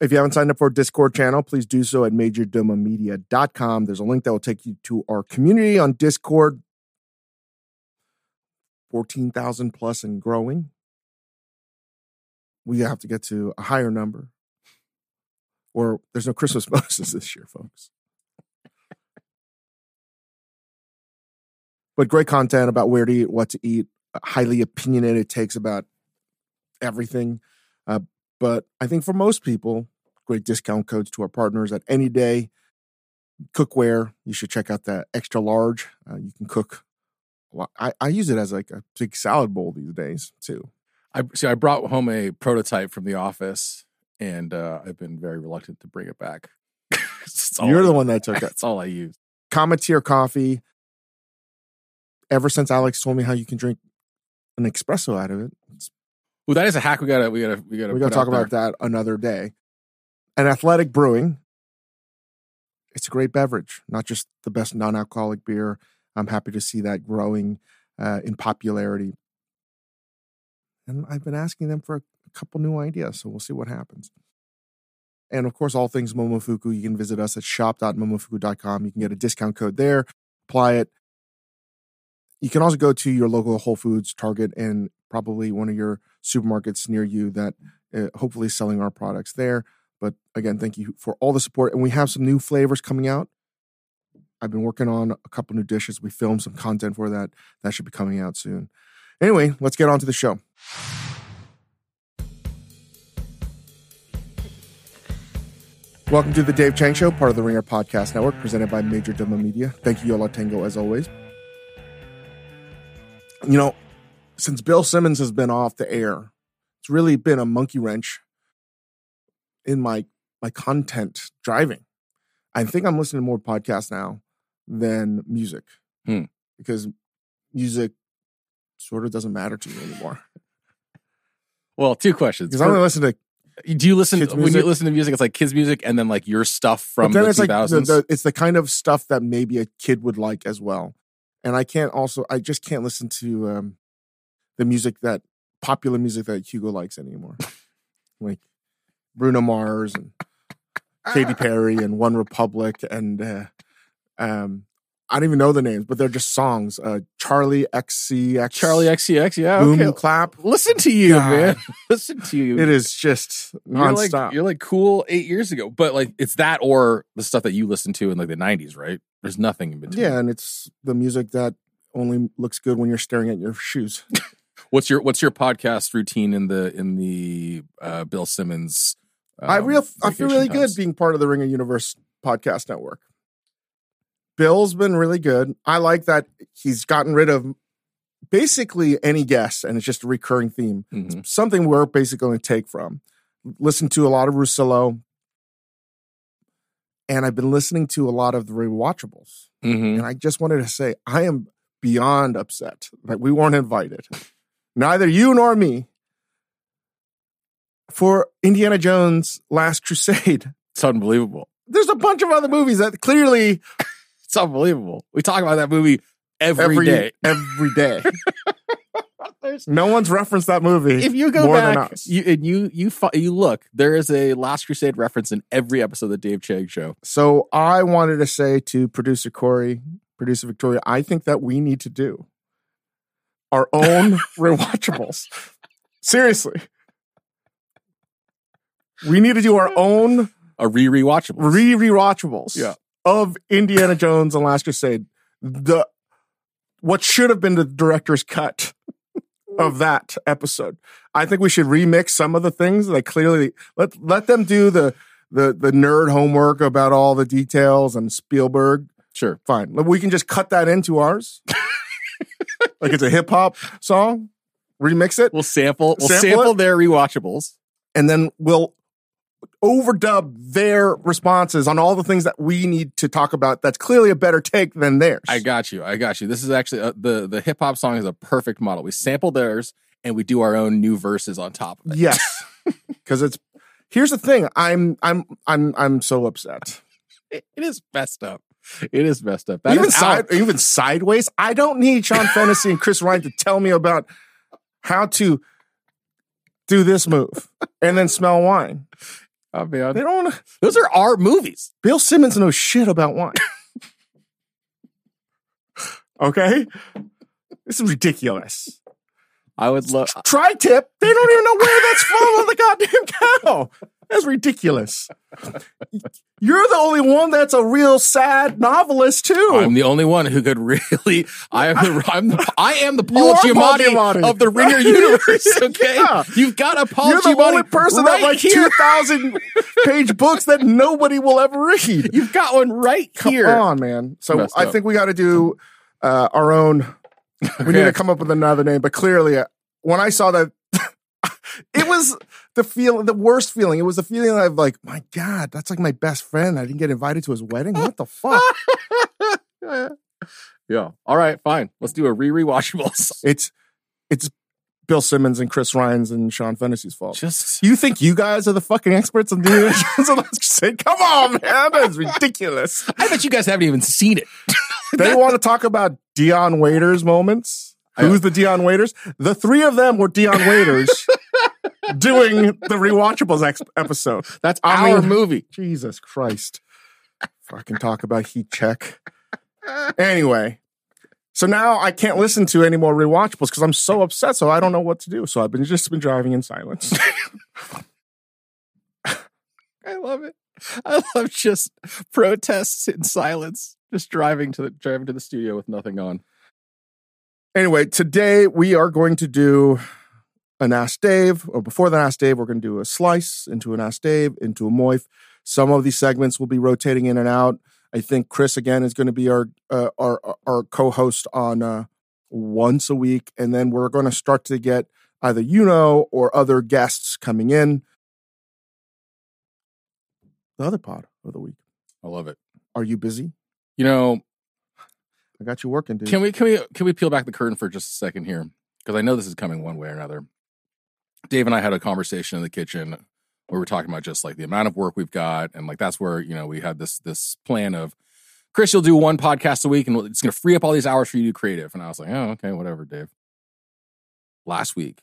If you haven't signed up for our Discord channel, please do so at majordomomedia.com. There's a link that will take you to our community on Discord. 14,000 plus and growing. We have to get to a higher number. Or there's no Christmas bonuses this year, folks. but great content about where to eat, what to eat, highly opinionated takes about everything. Uh, but I think for most people, great discount codes to our partners at Anyday. Cookware, you should check out the extra large. Uh, you can cook. I, I use it as like a big salad bowl these days too. I see. I brought home a prototype from the office, and uh, I've been very reluctant to bring it back. You're I, the one that took it. That's all I use. Cometeer coffee. Ever since Alex told me how you can drink an espresso out of it, well, that is a hack. We gotta, we gotta, we gotta. We gotta talk about that another day. And Athletic Brewing, it's a great beverage, not just the best non-alcoholic beer. I'm happy to see that growing uh, in popularity. And I've been asking them for a couple new ideas, so we'll see what happens. And of course, all things Momofuku, you can visit us at shop.momofuku.com. You can get a discount code there, apply it. You can also go to your local Whole Foods, Target, and probably one of your supermarkets near you that uh, hopefully is selling our products there. But again, thank you for all the support. And we have some new flavors coming out. I've been working on a couple new dishes. We filmed some content for that. That should be coming out soon. Anyway, let's get on to the show. Welcome to the Dave Chang Show, part of the Ringer Podcast Network, presented by Majordomo Media. Thank you, Yola Tango, as always. You know, since Bill Simmons has been off the air, it's really been a monkey wrench in my my content driving. I think I'm listening to more podcasts now than music hmm. because music sort of doesn't matter to me anymore. Well, two questions. Because I only listen to. Do you listen when you listen to music? It's like kids' music, and then like your stuff from the it's 2000s. Like the, the, it's the kind of stuff that maybe a kid would like as well. And I can't also. I just can't listen to um, the music that popular music that Hugo likes anymore, like Bruno Mars and Katy Perry and OneRepublic and uh, um, I don't even know the names, but they're just songs. Uh, Charli XCX, Charli XCX, yeah, Boom okay. Clap. Listen to you, God. man. Listen to you. It is just you're nonstop. Like, you're like cool eight years ago, but like it's that or the stuff that you listened to in like the '90s, right? There's nothing in between. Yeah, and it's the music that only looks good when you're staring at your shoes. what's your What's your podcast routine in the in the uh, Bill Simmons? Um, I real I feel really good being part of the Ringer Universe podcast network. Bill's been really good. I like that he's gotten rid of basically any guest and it's just a recurring theme. Mm-hmm. Something we're basically going to take from. Listen to a lot of Russillo. And I've been listening to a lot of the rewatchables. Mm-hmm. And I just wanted to say, I am beyond upset that we weren't invited. Neither you nor me for Indiana Jones Last Crusade. It's unbelievable. There's a bunch of other movies that clearly it's unbelievable. We talk about that movie every, every day. Every day. no one's referenced that movie. If you go back you, and you you you look, there is a Last Crusade reference in every episode of the Dave Chang show. So I wanted to say to producer Corey, producer Victoria, I think that we need to do our own rewatchables. Seriously. We need to do our own a re rewatchables. Re rewatchables. Yeah. Of Indiana Jones and Last Crusade. The what should have been the director's cut of that episode. I think we should remix some of the things. Like clearly let let them do the the the nerd homework about all the details and Spielberg. Sure. Fine. We can just cut that into ours. like it's a hip hop song. Remix it. We'll sample we'll sample, sample their rewatchables. And then we'll overdub their responses on all the things that we need to talk about that's clearly a better take than theirs. I got you. I got you. This is actually a, the the hip hop song is a perfect model. We sample theirs and we do our own new verses on top of it. Yes. Cuz it's Here's the thing. I'm I'm I'm I'm so upset. it, it is messed up. It is messed up. That even side, even sideways. I don't need Sean Fennessy and Chris Ryan to tell me about how to do this move and then smell wine. Oh man, They don't. those are our movies. Bill Simmons knows shit about wine. okay, this is ridiculous. I would love. Tri tip. They don't even know where that's from on the goddamn cow. That's ridiculous. You're the only one that's a real sad novelist too. I'm the only one who could really. I am the. I'm the, I am the Paul are Paul Giamatti, Giamatti. of the Ringer universe. Okay, Yeah. you've got a Paul You're the only person right that here. two thousand page books that nobody will ever read. You've got one right Come here. Come on, man. So I up. think we got to do uh, our own. We need to come up with another name. But clearly, uh, when I saw that, it was the feeling, the worst feeling. It was the feeling of like, my God, that's like my best friend. I didn't get invited to his wedding. What the fuck? yeah. All right. Fine. Let's do a re rewatchables. it's it's Bill Simmons and Chris Ryan's and Sean Fennessy's fault. Just You think you guys are the fucking experts on doing it? so let's just say, come on, man, that's ridiculous. I bet you guys haven't even seen it. They want to talk about Dion Waiters moments. Who's the Dion Waiters? The three of them were Dion Waiters doing the rewatchables ex- episode. That's I our mean- movie. Jesus Christ. Fucking talk about heat check. Anyway, so now I can't listen to any more rewatchables because I'm so upset. So I don't know what to do. So I've been just been driving in silence. I love it. I love just protests in silence, just driving to the driving to the studio with nothing on. Anyway, today we are going to do an Ask Dave, or before the Ask Dave, we're going to do a slice into an Ask Dave, into a moif. Some of these segments will be rotating in and out. I think Chris again is going to be our uh, our our co-host on uh, once a week, and then we're going to start to get either you know or other guests coming in. The other pod of the week. I love it. Are you busy? You know, I got you working, dude. can we can we can we peel back the curtain for just a second here? Because I know this is coming one way or another. Dave and I had a conversation in the kitchen where we were talking about just like the amount of work we've got, and like that's where you know we had this this plan of Chris, you'll do one podcast a week, and it's going to free up all these hours for you to do creative. And I was like, oh, okay, whatever, Dave. Last week,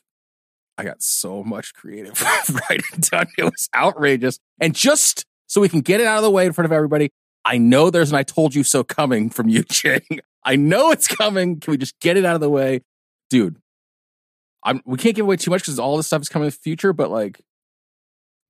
I got so much creative writing done; it was outrageous. And just so we can get it out of the way in front of everybody, I know there's an "I told you so" coming from you, Ching. I know it's coming. Can we just get it out of the way, dude? I'm. We can't give away too much because all this stuff is coming in the future, but like.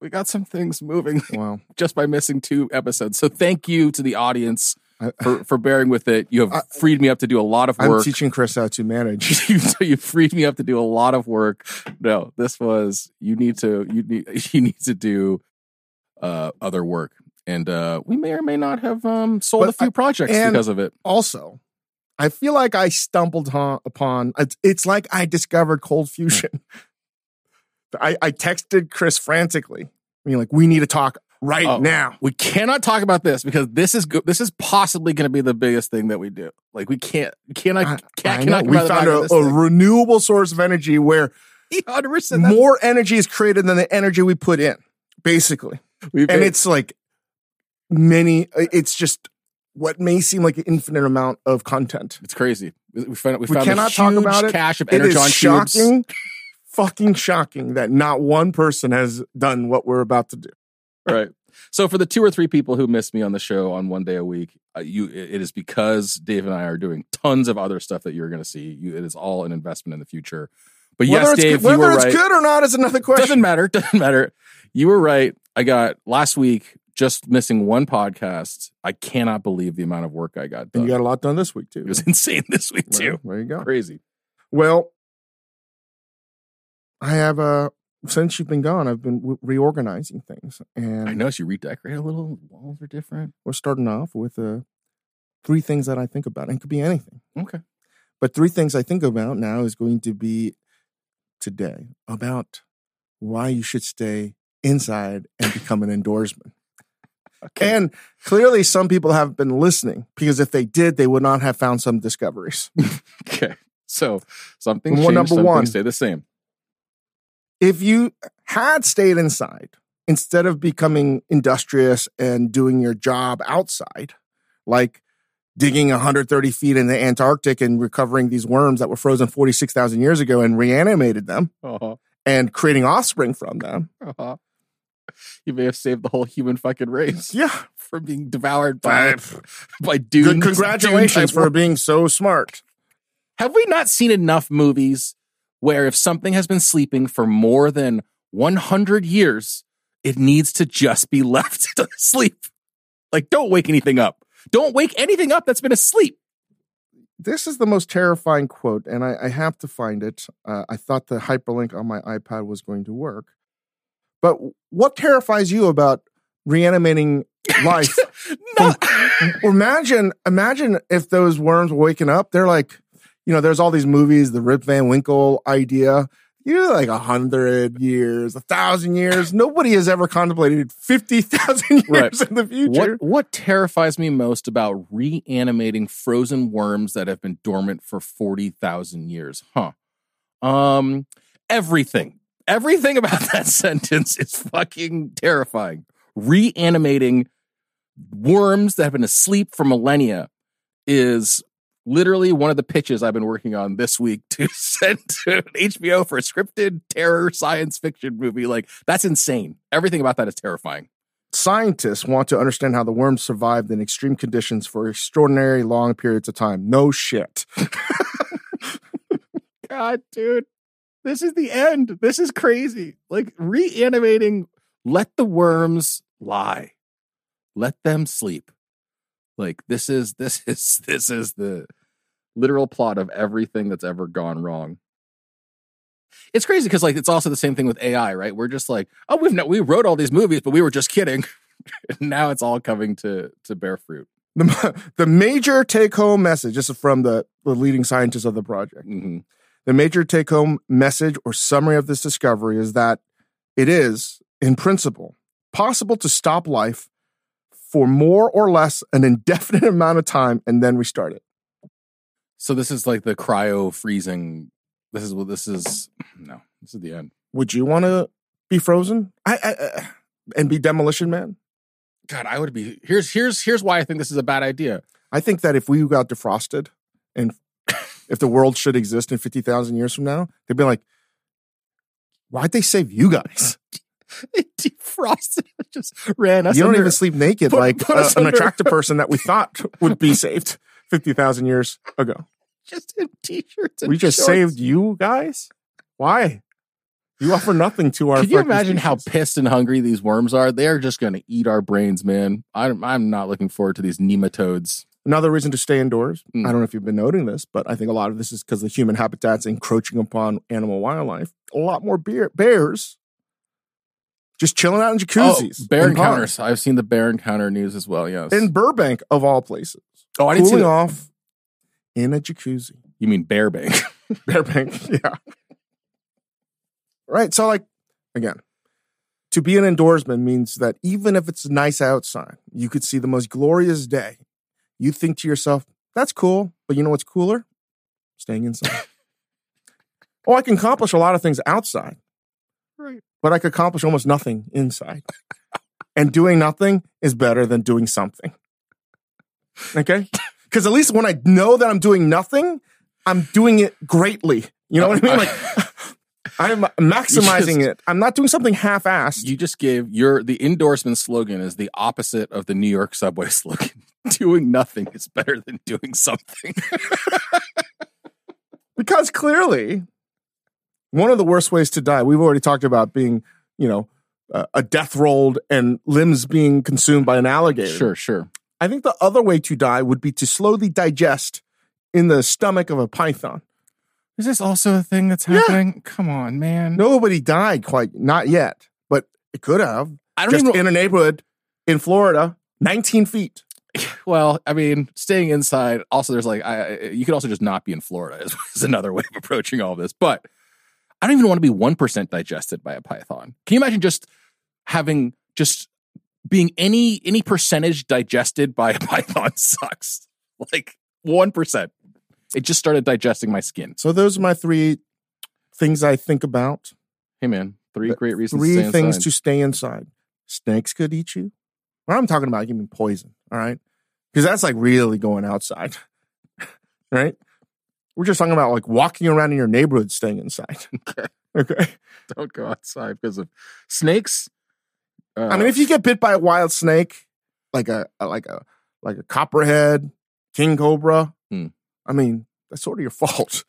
We got some things moving wow. just by missing two episodes. So thank you to the audience for, for bearing with it. You have freed me up to do a lot of work. I'm teaching Chris how to manage. you, you freed me up to do a lot of work. No, this was you need to you need you need to do uh other work. And uh we may or may not have um sold But a few I- projects because of it. also, I feel like I stumbled upon. It's, it's like I discovered cold fusion. I, I texted Chris frantically, I mean, like, we need to talk right Oh. now. We cannot talk about this because this is good. This is possibly going to be the biggest thing that we do. Like we can't, cannot, I- can't, I cannot. We found a, a renewable source of energy where 100%. More energy is created than the energy we put in, basically. we've And been- it's like many. It's just what may seem like an infinite amount of content. It's crazy. We we found we, We found cannot a talk huge about it. cache of It is energon cubes. shocking, fucking shocking that not one person has done what we're about to do. Right. So for the two or three people who miss me on the show on one day a week, uh, you it is because Dave and I are doing tons of other stuff that you're going to see. You, it is all an investment in the future. But whether yes, it's, Dave, good, whether you were it's right. good or not is another question. Doesn't matter. Doesn't matter. You were right. I got last week just missing one podcast. I cannot believe the amount of work I got and you got a lot done this week too. it was insane this week Well, too. there you go. Crazy. Well, I have uh since you've been gone, I've been w- reorganizing things, and I noticed you redecorate a little. Walls are different. we're starting off with uh, three things that I think about. And it could be anything, Okay. but three things I think about now is going to be today about why you should stay inside and become an indoorsman. Okay. And clearly, some people have been listening because if they did, they would not have found some discoveries. okay. So something Well, changed. number Something one. stay the same. if you had stayed inside instead of becoming industrious and doing your job outside, like digging 130 feet in the Antarctic and recovering these worms that were frozen 46,000 years ago and reanimated them Uh-huh. and creating offspring from them, Uh-huh. you may have saved the whole human fucking race Yeah. from being devoured by by dudes. Good congratulations for being so smart. Have we not seen enough movies where if something has been sleeping for more than 100 years, it needs to just be left to sleep? Like, don't wake anything up. Don't wake anything up that's been asleep. This is the most terrifying quote, and I, I have to find it. Uh, I thought the hyperlink on my iPad was going to work. But what terrifies you about reanimating life? no. imagine, imagine if those worms were waking up. They're like, you know, there's all these movies, the Rip Van Winkle idea. You're like a hundred years, a thousand years. Nobody has ever contemplated fifty thousand years Right. in the future. What what terrifies me most about reanimating frozen worms that have been dormant for 40,000 years? Huh. Um everything. Everything about that sentence is fucking terrifying. Reanimating worms that have been asleep for millennia is literally one of the pitches I've been working on this week to send to HBO for a scripted terror science fiction movie. Like that's insane. Everything about that is terrifying. Scientists want to understand how the worms survived in extreme conditions for extraordinary long periods of time. No shit. God, dude, this is the end. This is crazy. Like reanimating, let the worms lie, let them sleep. Like this is this is this is the literal plot of everything that's ever gone wrong. It's crazy because like it's also the same thing with AI, right? We're just like, oh, we've no, we wrote all these movies, but we were just kidding. now it's all coming to to bear fruit. The, the major take home message, this is from the, the leading scientists of the project. hmm The major take home message or summary of this discovery is that it is, in principle, possible to stop life for more or less an indefinite amount of time and then restart it. So this is like the cryo freezing. This is what this is. No, this is the end. Would you want to be frozen I, I, I, and be demolition man? God, I would be. Here's here's here's why I think this is a bad idea. I think that if we got defrosted and if the world should exist in 50,000 years from now, they'd be like, why'd they save you guys? They defrosted, just ran us. you don't under- even sleep naked put- like put uh, an attractive person that we thought would be saved 50,000 years ago. just in t-shirts. We just shorts. saved you guys? Why? You offer nothing to our Can you imagine how pissed and hungry these worms are? They're just going to eat our brains, man. I'm I'm not looking forward to these nematodes. Another reason to stay indoors. Hmm. I don't know if you've been noting this, but I think a lot of this is because the human habitat's encroaching upon animal wildlife. A lot more bear, bears just chilling out in jacuzzis. Oh, bear in ponds. encounters. I've seen the bear encounter news as well. Yes. in Burbank of all places. oh, I didn't see cooling that. off in a jacuzzi. You mean bear bank? bear Bank, yeah. Right. So, like, again, to be an indoorsman means that even if it's nice outside, you could see the most glorious day. You think to yourself, that's cool. But you know what's cooler? Staying inside. oh, I can accomplish a lot of things outside, right. but I could accomplish almost nothing inside. and doing nothing is better than doing something. Okay? Because at least when I know that I'm doing nothing, I'm doing it greatly. You know what I mean? Like, I'm maximizing just- it. I'm not doing something half-assed. You just gave your the indoorsman slogan is the opposite of the New York subway slogan. doing nothing is better than doing something. because clearly, one of the worst ways to die. We've already talked about being, you know, uh, a death rolled and limbs being consumed by an alligator. sure, sure. I think the other way to die would be to slowly digest in the stomach of a python. Is this also a thing that's Yeah. happening? Come on, man. Nobody died quite, not yet, but it could have. I don't Just even. in a neighborhood in Florida, 19 feet. well, I mean, staying inside. Also, there's like, I, you could also just not be in Florida. Is, is another way of approaching all this. But I don't even want to be one percent digested by a python. Can you imagine just having just being any any percentage digested by a python sucks. Like one percent. It just started digesting my skin. So those are my three things I think about. Hey man, three great reasons. Three to stay things inside. to stay inside. Snakes could eat you. Or I'm talking about giving poison, all right? Because that's like really going outside, right? We're just talking about like walking around in your neighborhood, staying inside. Okay. Okay. don't go outside because of snakes. Uh, I mean, if you get bit by a wild snake, like a, a- like a like a copperhead, king cobra, Hmm. I mean, that's sort of your fault.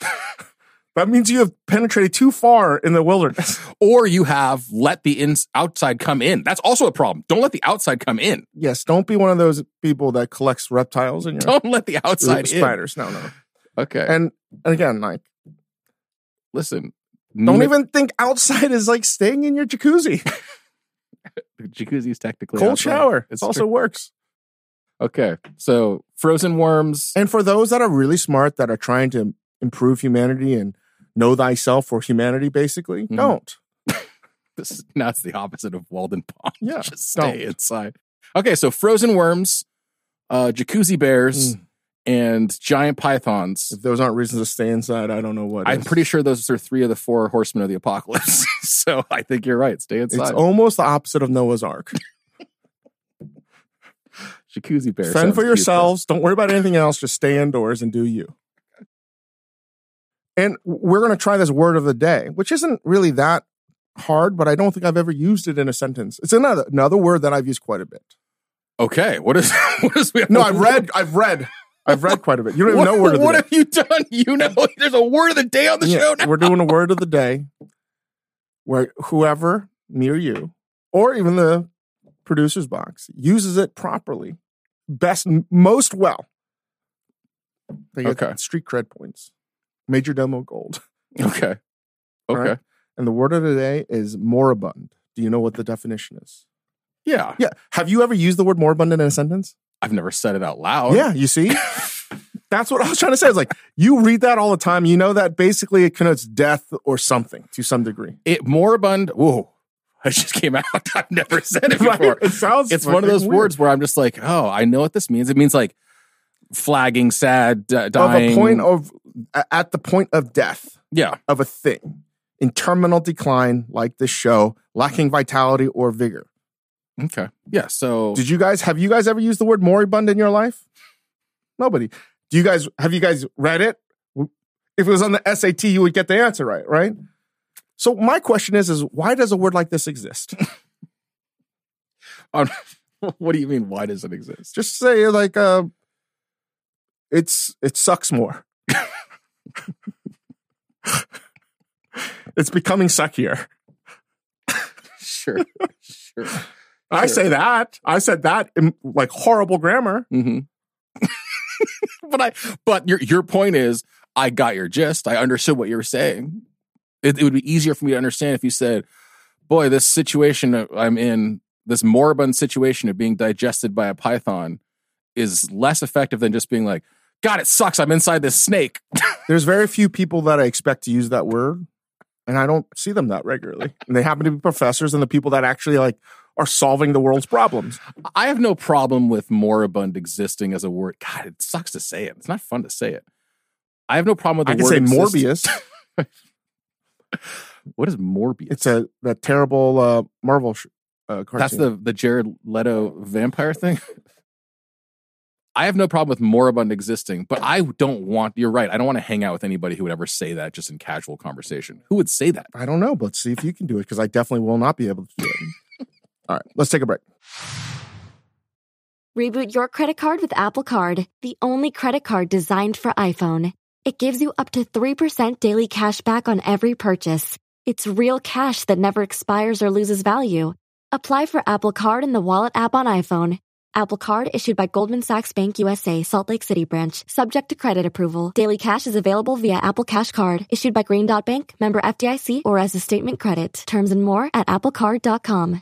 That means you have penetrated too far in the wilderness. or you have let the ins- outside come in. That's also a problem. Don't let the outside come in. yes, don't be one of those people that collects reptiles and your Don't let the outside in. spiders. No, no. Okay. And, and again, like, Listen. don't n- even think outside is like staying in your jacuzzi. jacuzzi is technically Cold outside. shower. It's It also true. works. okay. So frozen worms. And for those that are really smart that are trying to improve humanity and know thyself for humanity, basically, Mhm. don't. This is, now it's the opposite of Walden Pond. Yeah, Just stay don't. inside. Okay, so frozen worms, uh, jacuzzi bears, Mm. and giant pythons. If those aren't reasons to stay inside, I don't know what. I'm is. pretty sure those are three of the four horsemen of the apocalypse. so I think you're right. Stay inside. It's almost the opposite of Noah's Ark. jacuzzi bears. Fend for yourselves. Don't worry about anything else. Just stay indoors and do you. And we're going to try this word of the day, which isn't really that hard, but I don't think I've ever used it in a sentence. It's another another word that I've used quite a bit. Okay. What is? What is? We have No, I've read. I've read. I've read quite a bit. You don't even What, know word of the what day. have you done? You know, there's a word of the day on the Yeah, show now. We're doing a word of the day where whoever, me or you, or even the producer's box, uses it properly, best, most well. They get Okay. street cred points. Majordomo gold. Okay. Okay. Right. And the word of the day is moribund. Do you know what the definition is? Yeah. Yeah. Have you ever used the word moribund in a sentence? I've never said it out loud. Yeah, you see? That's what I was trying to say. It's like you read that all the time. You know that basically it connotes death or something to some degree. It moribund. Whoa. I just came out. I've never said it before. It sounds It's one of those weird. words where I'm just like, oh, I know what this means. It means like flagging, sad, d- dying. of a point of at the point of death yeah. of a thing in terminal decline like this show lacking vitality or vigor Okay. Yeah. So did you guys have you guys ever used the word moribund in your life nobody do you guys have you guys read it if it was on the sat you would get the answer right right so my question is is why does a word like this exist um, what do you mean? Why does it exist? just say like uh it's it sucks more it's becoming suckier Sure. sure. I Sure. say that. I said that in like horrible grammar. hmm but I, but your your point is, I got your gist. I understood what you were saying. It, it would be easier for me to understand if you said, "Boy, this situation I'm in, this moribund situation of being digested by a python, is less effective than just being like, God, it sucks. I'm inside this snake." There's very few people that I expect to use that word, and I don't see them that regularly. And they happen to be professors and the people that actually like are solving the world's problems. I have no problem with moribund existing as a word. God, it sucks to say it. It's not fun to say it. I have no problem with the I can word say exist- Morbius. What is Morbius? It's a that terrible uh, Marvel sh- uh, cartoon. That's the the Jared Leto vampire thing. I have no problem with moribund existing, but I don't want. You're right. I don't want to hang out with anybody who would ever say that just in casual conversation. Who would say that? I don't know, but see if you can do it because I definitely will not be able to do it. All right, let's take a break. Reboot your credit card with Apple Card, the only credit card designed for iPhone. It gives you up to 3% daily cash back on every purchase. It's real cash that never expires or loses value. Apply for Apple Card in the Wallet app on iPhone. Apple Card issued by Goldman Sachs Bank USA, Salt Lake City branch, subject to credit approval. Daily cash is available via Apple Cash Card, issued by Green Dot Bank, member FDIC, or as a statement credit. Terms and more at applecard.com.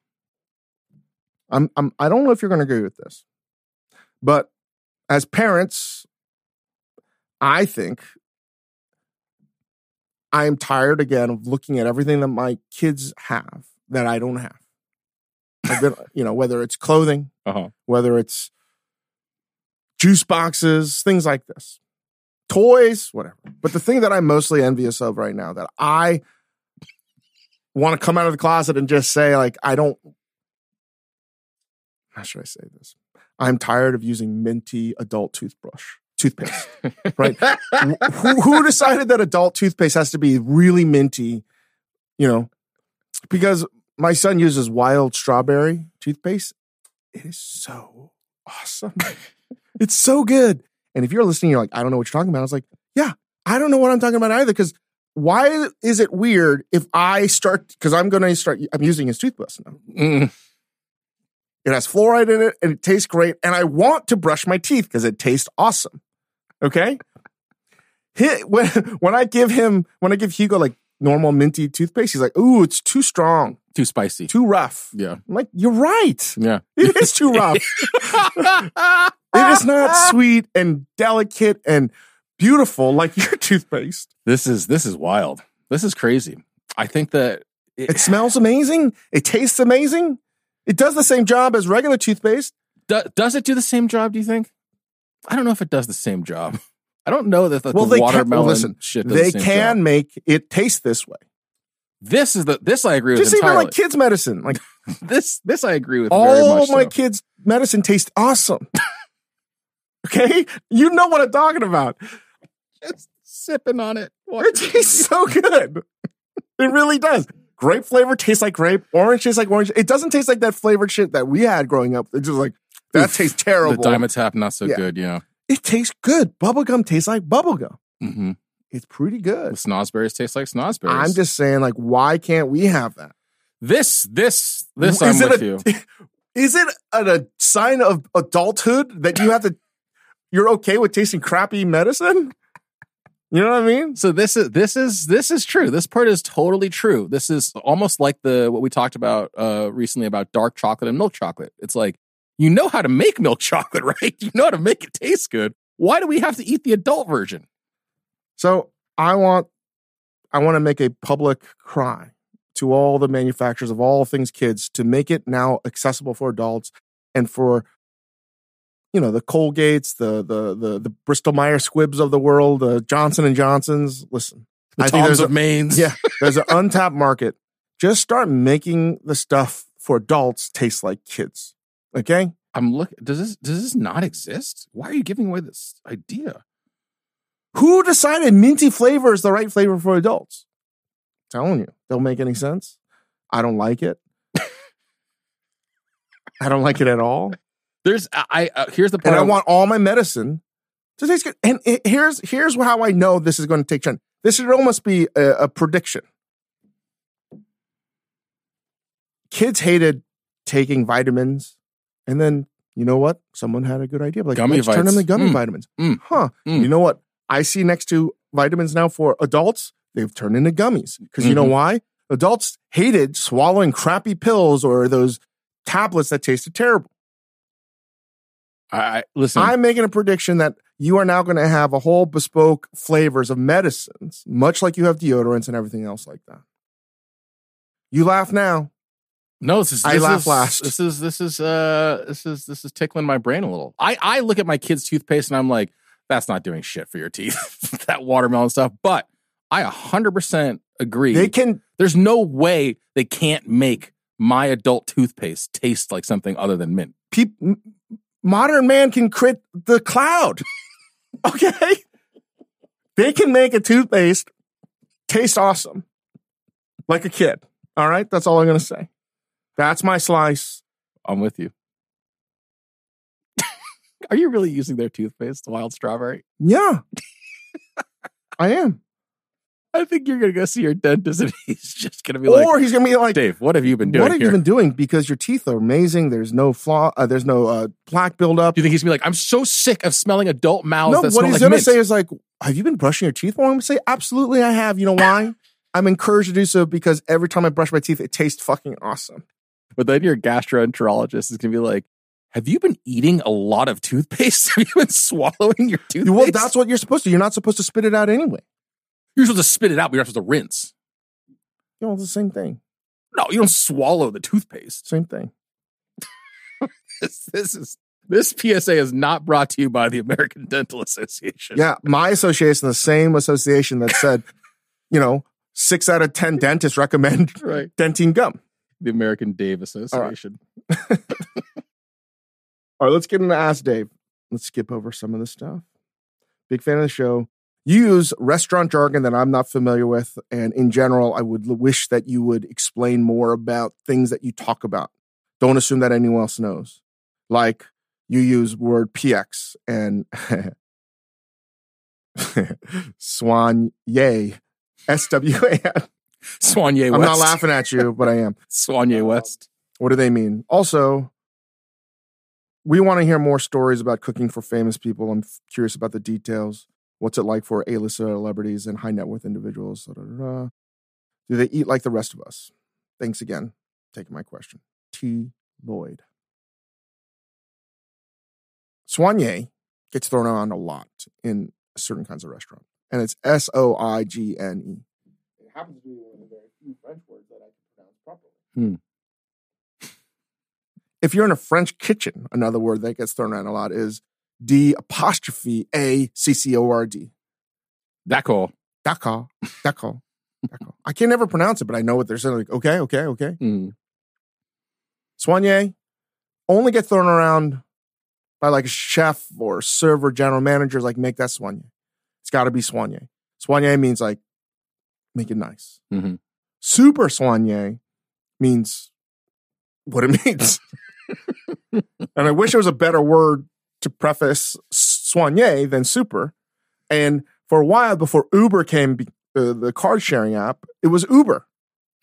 I'm, I'm I don't know if you're going to agree with this, but as parents, I think I am tired again of looking at everything that my kids have that I don't have. I've been, you know, whether it's clothing, Uh-huh. whether it's juice boxes, things like this, toys, whatever. But the thing that I'm mostly envious of right now that I want to come out of the closet and just say, like, I don't, how should I say this? I'm tired of using minty adult toothbrush, toothpaste, right? who, who decided that adult toothpaste has to be really minty, you know? Because my son uses wild strawberry toothpaste. It is so awesome. it's so good. And if you're listening, you're like, I don't know what you're talking about. I was like, yeah, I don't know what I'm talking about either. Because why is it weird if I start? Because I'm going to start. I'm using his toothbrush now. Mm. It has fluoride in it, and it tastes great. And I want to brush my teeth because it tastes awesome. Okay. He- when when I give him when I give Hugo like normal minty toothpaste, he's like, "Ooh, it's too strong, Too spicy. too rough." yeah. I'm like, "You're right. Yeah. It is too rough. it is not sweet and delicate and beautiful like your toothpaste. This is this is wild. This is crazy. I think that It smells amazing. It tastes amazing. It does the same job as regular toothpaste. Do, does it do the same job? Do you think? I don't know if it does the same job. I don't know that the, Well, the they can- well, watermelon listen, shit. Does They the can job. make it taste this way. This is the this I agree with Just even like kids' medicine. Like this this I agree with. very all my so. kids' medicine tastes awesome. okay? You know what I'm talking about. just sipping on it. It tastes so good. It really does. Grape flavor tastes like grape. Orange tastes like orange. It doesn't taste like that flavored shit that we had growing up. It's just like that Oof. tastes terrible. The terrible. Dimetapp not so Yeah. good. Yeah. it tastes good. Bubblegum tastes like bubblegum. Mm-hmm. It's pretty The good. snozberries taste like snozberries. I'm just saying, like, why can't we have that? this this this Is I'm it with a- you. Is it a, a sign of adulthood that you have to? You're okay with tasting crappy medicine? You know what I mean? So this is this is this is true. This part is totally true. This is almost like the what we talked about uh recently about dark chocolate and milk chocolate. It's like you know how to make milk chocolate, right? You know how to make it taste good. Why do we have to eat the adult version? So I want, I want to make a public cry to all the manufacturers of all things kids to make it now accessible for adults and for, you know, the Colgates, the the the the Bristol Myers Squibbs of the world, the Johnson and Johnsons. Listen, The I think Toms there's of Maine's. yeah, there's an untapped market. Just start making the stuff for adults taste like kids. Okay. I'm look. Does this does this not exist? Why are you giving away this idea? Who decided minty flavor is the right flavor for adults? telling you, don't make any sense. I don't like it. I don't like it at all. There's I, uh, here's the part. And I want all my medicine to taste good. And it- here's here's how I know this is going to take trend. This should almost be a, a prediction. Kids hated taking vitamins, and then you know what? Someone had a good idea. Like, Gummy let's turn them into gummy Mm. vitamins. Mm. Huh? Mm. You know what? I see next to vitamins now for adults. They've turned into gummies because you know Mhm. why? Adults hated swallowing crappy pills or those tablets that tasted terrible. I, I listen. I'm making a prediction that you are now going to have a whole bespoke flavors of medicines, much like you have deodorants and everything else like that. You laugh now. No, this is. I this laugh is, last. This is this is uh this is this is tickling my brain a little. I I look at my kids' toothpaste and I'm like, that's not doing shit for your teeth. that watermelon stuff. But I 100 percent agree. They can. There's no way they can't make my adult toothpaste taste like something other than mint. Peop, m- modern man can crit the cloud. okay, they can make a toothpaste taste awesome, like a kid. All right, that's all I'm going to say. That's my slice. I'm with you. Are you really using their toothpaste, wild strawberry? Yeah, I am. I think you're gonna go see your dentist and he's just gonna be like, or he's going to be like, Dave, what have you been doing what have here? you been doing? Because your teeth are amazing. There's no flaw. Uh, there's no uh, plaque buildup. Do you think he's gonna be like, I'm so sick of smelling adult mouths No, what he's like going to say is like, have you been brushing your teeth more? I'm going to say, absolutely, I have. You know why? I'm encouraged to do so because every time I brush my teeth, it tastes fucking awesome. but then your gastroenterologist is gonna be like, Have you been eating a lot of toothpaste? have you been swallowing your toothpaste? Well, that's what you're supposed to. You're not supposed to spit it out anyway. You're supposed to spit it out, but you're not supposed to rinse. You know, it's the same thing. No, you don't swallow the toothpaste. Same thing. this, this is this PSA is not brought to you by the American Dental Association. Yeah, my association, the same association that said, you know, six out of 10 dentists recommend Right. Dentyne gum. The American Dave Association. All right, let's get into Ask Dave. Let's skip over some of this stuff. Big fan of the show. You use restaurant jargon that I'm not familiar with. And in general, I would wish that you would explain more about things that you talk about. Don't assume that anyone else knows. Like you use word PX and swan yay. S W A N. Yay. West. I'm not laughing at you, but I am. Swan Yay um, West. What do they mean? Also, we want to hear more stories about cooking for famous people. I'm curious about the details. What's it like for A-list celebrities and high net worth individuals? Da, da, da. Do they eat like the rest of us? Thanks again. Taking my question. T. Lloyd. Soigné gets thrown around a lot in certain kinds of restaurant, and it's S O I G N E. It happens to be one of the very few French words that I can pronounce properly. Hmm. If you're in a French kitchen, another word that gets thrown around a lot is D apostrophe A C C O R D. D'accord. D'accord, d'accord, d'accord. I can't never pronounce it, but I know what they're saying. Like, okay, okay, okay. Mm. Soigné only get thrown around by like a chef or server general managers, like make that soigné. It's got to be soigné. Soigné means like make it nice. Mhm. Super soigné means what it means. and I wish there was a better word to preface soigné than super. And for a while before Uber came, uh, the card sharing app, it was Uber,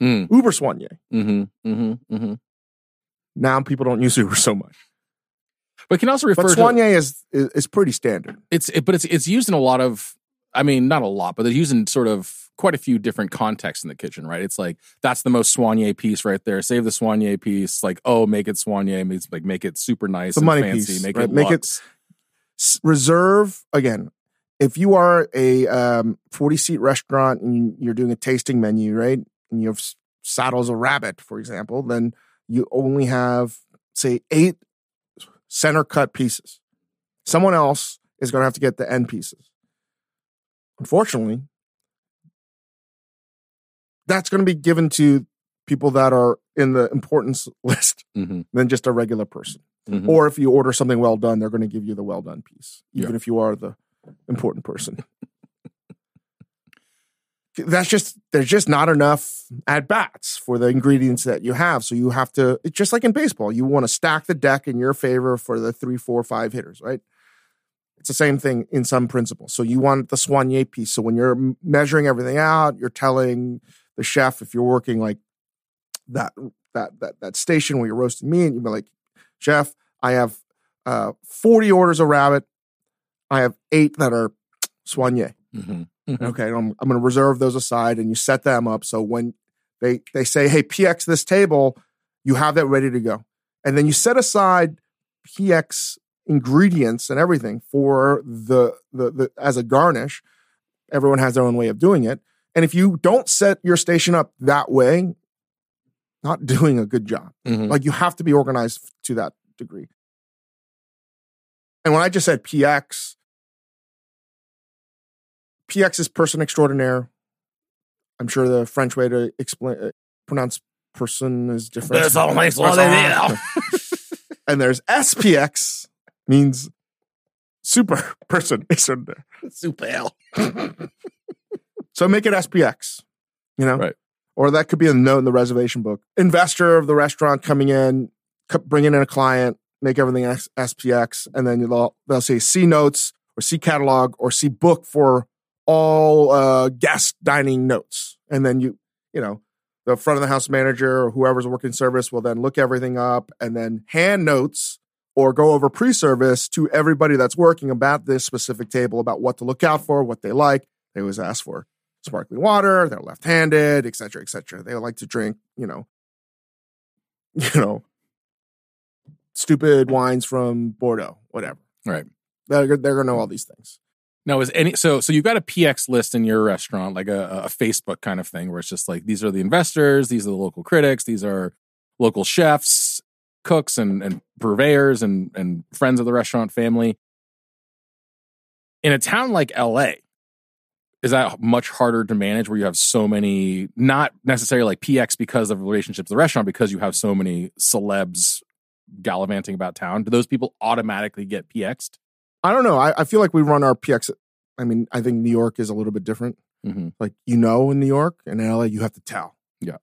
Mm. Uber soigné. Mm-hmm. Mm-hmm. Mm-hmm. Now people don't use Uber so much. But can also refer But to soigné is, is is pretty standard. it's it, but it's it's used in a lot of I mean not a lot, but it's used in sort of quite a few different contexts in the kitchen, right? It's like that's the most soigné piece right there. Save the soigné piece, like oh, make it soigné means like make it super nice, The and money fancy, piece, make right? it Make it- luxe. S- reserve again if you are a um, 40 seat restaurant and you're doing a tasting menu right and you have saddles of rabbit for example then you only have say eight center cut pieces someone else is going to have to get the end pieces unfortunately that's going to be given to people that are in the importance list Mhm. than just a regular person Mhm. or if you order something well done, they're going to give you the well done piece, even Yeah. if you are the important person. That's just there's just not enough at bats for the ingredients that you have. So you have to it's just like in baseball, you want to stack the deck in your favor for the three, four, five hitters, right? It's the same thing in some principle. So you want the soigné piece. So when you're measuring everything out, you're telling the chef if you're working like that that that that station where you're roasting meat, you'd be like, Chef, I have uh, 40 orders of rabbit. I have eight that are soigné. Mhm. Okay, I'm, I'm going to reserve those aside, and you set them up so when they they say, "Hey, PX this table," you have that ready to go, and then you set aside PX ingredients and everything for the the, the as a garnish. Everyone has their own way of doing it, and if you don't set your station up that way, not doing a good job. Mhm. Like you have to be organized to that degree. And when I just said PX, PX is person extraordinaire. I'm sure the French way to explain uh, pronounce person is different. And there's SPX means super person extraordinaire. Super. So make it SPX, you know? Right. Or that could be a note in the reservation book. Investor of the restaurant coming in, bringing in a client, make everything SPX, and then they'll, they'll say C notes or C catalog or C book for all uh, guest dining notes. And then you, you know, the front of the house manager or whoever's working service will then look everything up and then hand notes or go over pre-service to everybody that's working about this specific table about what to look out for, what they like. They always ask for sparkling water. They're left-handed, etc., cetera, et cetera. They like to drink, you know, you know, stupid wines from Bordeaux, whatever. Right. They're, they're gonna know all these things. Now, is any so so you've got a PX list in your restaurant, like a, a Facebook kind of thing, where it's just like these are the investors, these are the local critics, these are local chefs, cooks and and purveyors and and friends of the restaurant family. In a town like LA, is that much harder to manage where you have so many not necessarily like PX because of relationships the restaurant because you have so many celebs gallivanting about town? Do those people automatically get PX'd? I don't know. I, I feel like we run our PX. I mean, I think New York is a little bit different. Mm-hmm. Like you know, in New York and in LA, you have to tell. Yeah.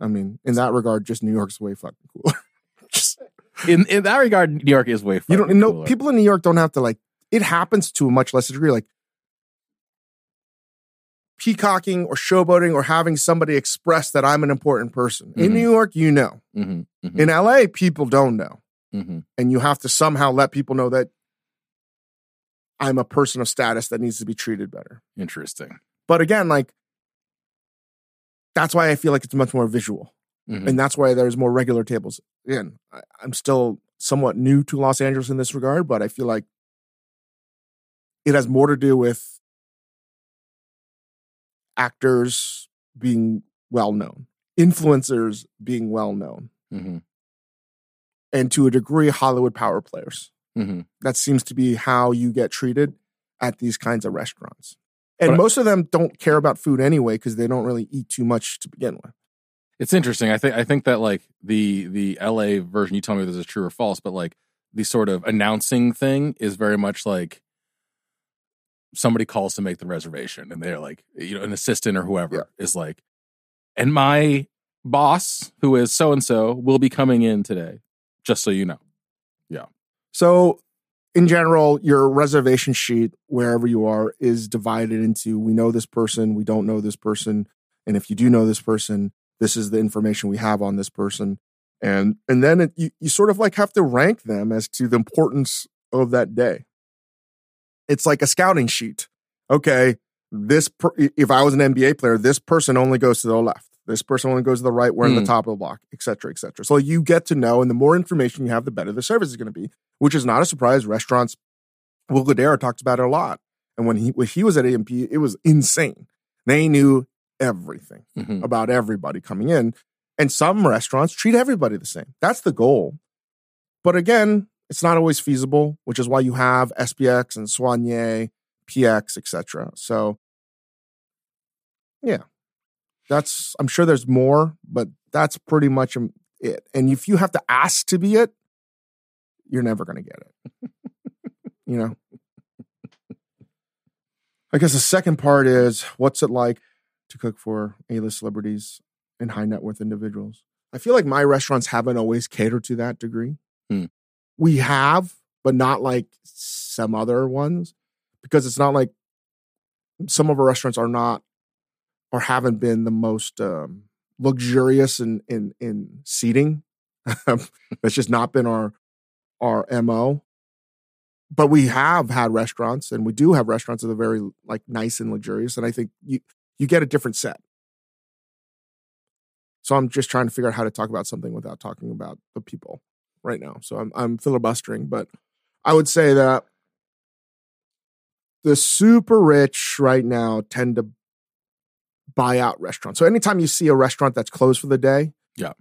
I mean, in that regard, just New York's way fucking cool. just In in that regard, New York is way you don't know people in New York don't have to like. It happens to a much lesser degree, like peacocking or showboating or having somebody express that I'm an important person. In Mhm. New York, you know. Mhm, mhm, In LA, people don't know. mhm. and you have to somehow let people know that I'm a person of status that needs to be treated better. Interesting. But again, like that's why I feel like it's much more visual, Mhm. and that's why there's more regular tables. Again, I, I'm still somewhat new to Los Angeles in this regard, but I feel like it has more to do with actors being well known, influencers being well known, Mhm, and to a degree, Hollywood power players. mhm. that seems to be how you get treated at these kinds of restaurants. And But I- most of them don't care about food anyway because they don't really eat too much to begin with. It's interesting. I think I think that like the the LA version. You tell me if this is true or false, but like the sort of announcing thing is very much like somebody calls to make the reservation, and they're like, you know, an assistant or whoever Yeah. is like, and my boss, who is so and so, will be coming in today, just so you know. Yeah. So, in general, your reservation sheet, wherever you are, is divided into we know this person, we don't know this person. And if you do know this person, this is the information we have on this person. And and then it, you, you sort of like have to rank them as to the importance of that day. It's like a scouting sheet. Okay, this per, if I was an NBA player, this person only goes to the left. This person only goes to the right. We're in the Hmm. top of the block, et cetera, et cetera. So you get to know, and the more information you have, the better the service is going to be. Which is not a surprise. Restaurants, Will Guidara talks about it a lot. And when he when he was at EMP, it was insane. They knew everything Mhm. about everybody coming in. And some restaurants treat everybody the same. That's the goal. But again, it's not always feasible, which is why you have SPX and Soigné, PX, etc. So yeah. That's I'm sure there's more, but that's pretty much um, it. And if you have to ask to be it, you're never going to get it. you know. I guess the second part is what's it like to cook for A-list celebrities and high net worth individuals. I feel like my restaurants haven't always catered to that degree. Hmm. We have, but not like some other ones, because it's not like some of our restaurants are not or haven't been the most um, luxurious in in in seating. That's just not been our our mo. But we have had restaurants, and we do have restaurants that are very like nice and luxurious. And I think you you get a different set. So I'm just trying to figure out how to talk about something without talking about the people right now. So I'm I'm filibustering, but I would say that the super rich right now tend to buy out restaurants. So anytime you see a restaurant that's closed for the day, Yeah.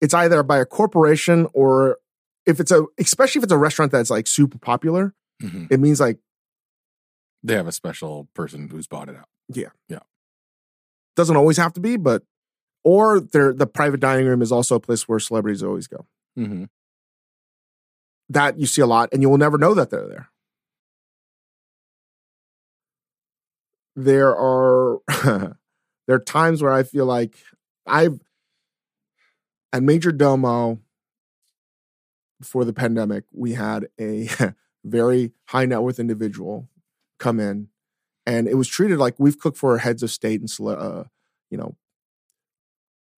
it's either by a corporation or if it's a especially if it's a restaurant that's like super popular, Mhm. it means like They have a special person who's bought it out. Yeah, yeah. Doesn't always have to be, but or the private dining room is also a place where celebrities always go. hmm That you see a lot, and you will never know that they're there. There are there are times where I feel like I've at Majordomo before the pandemic, we had a very high net worth individual come in, and it was treated like we've cooked for heads of state and uh, you know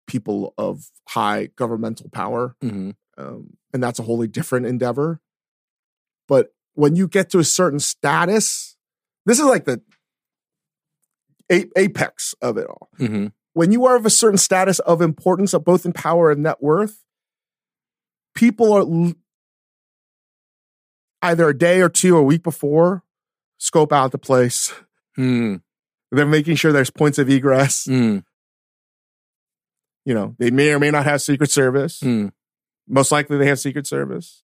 people of high governmental power hmm um, and that's a wholly different endeavor. But when you get to a certain status, this is like the apex of it all. hmm When you are of a certain status of importance, of both in power and net worth, people are l- either a day or two, or a week before, scope out the place. mm They're making sure there's points of egress. Mm. You know, they may or may not have Secret Service. Mm. Most likely they have Secret Service.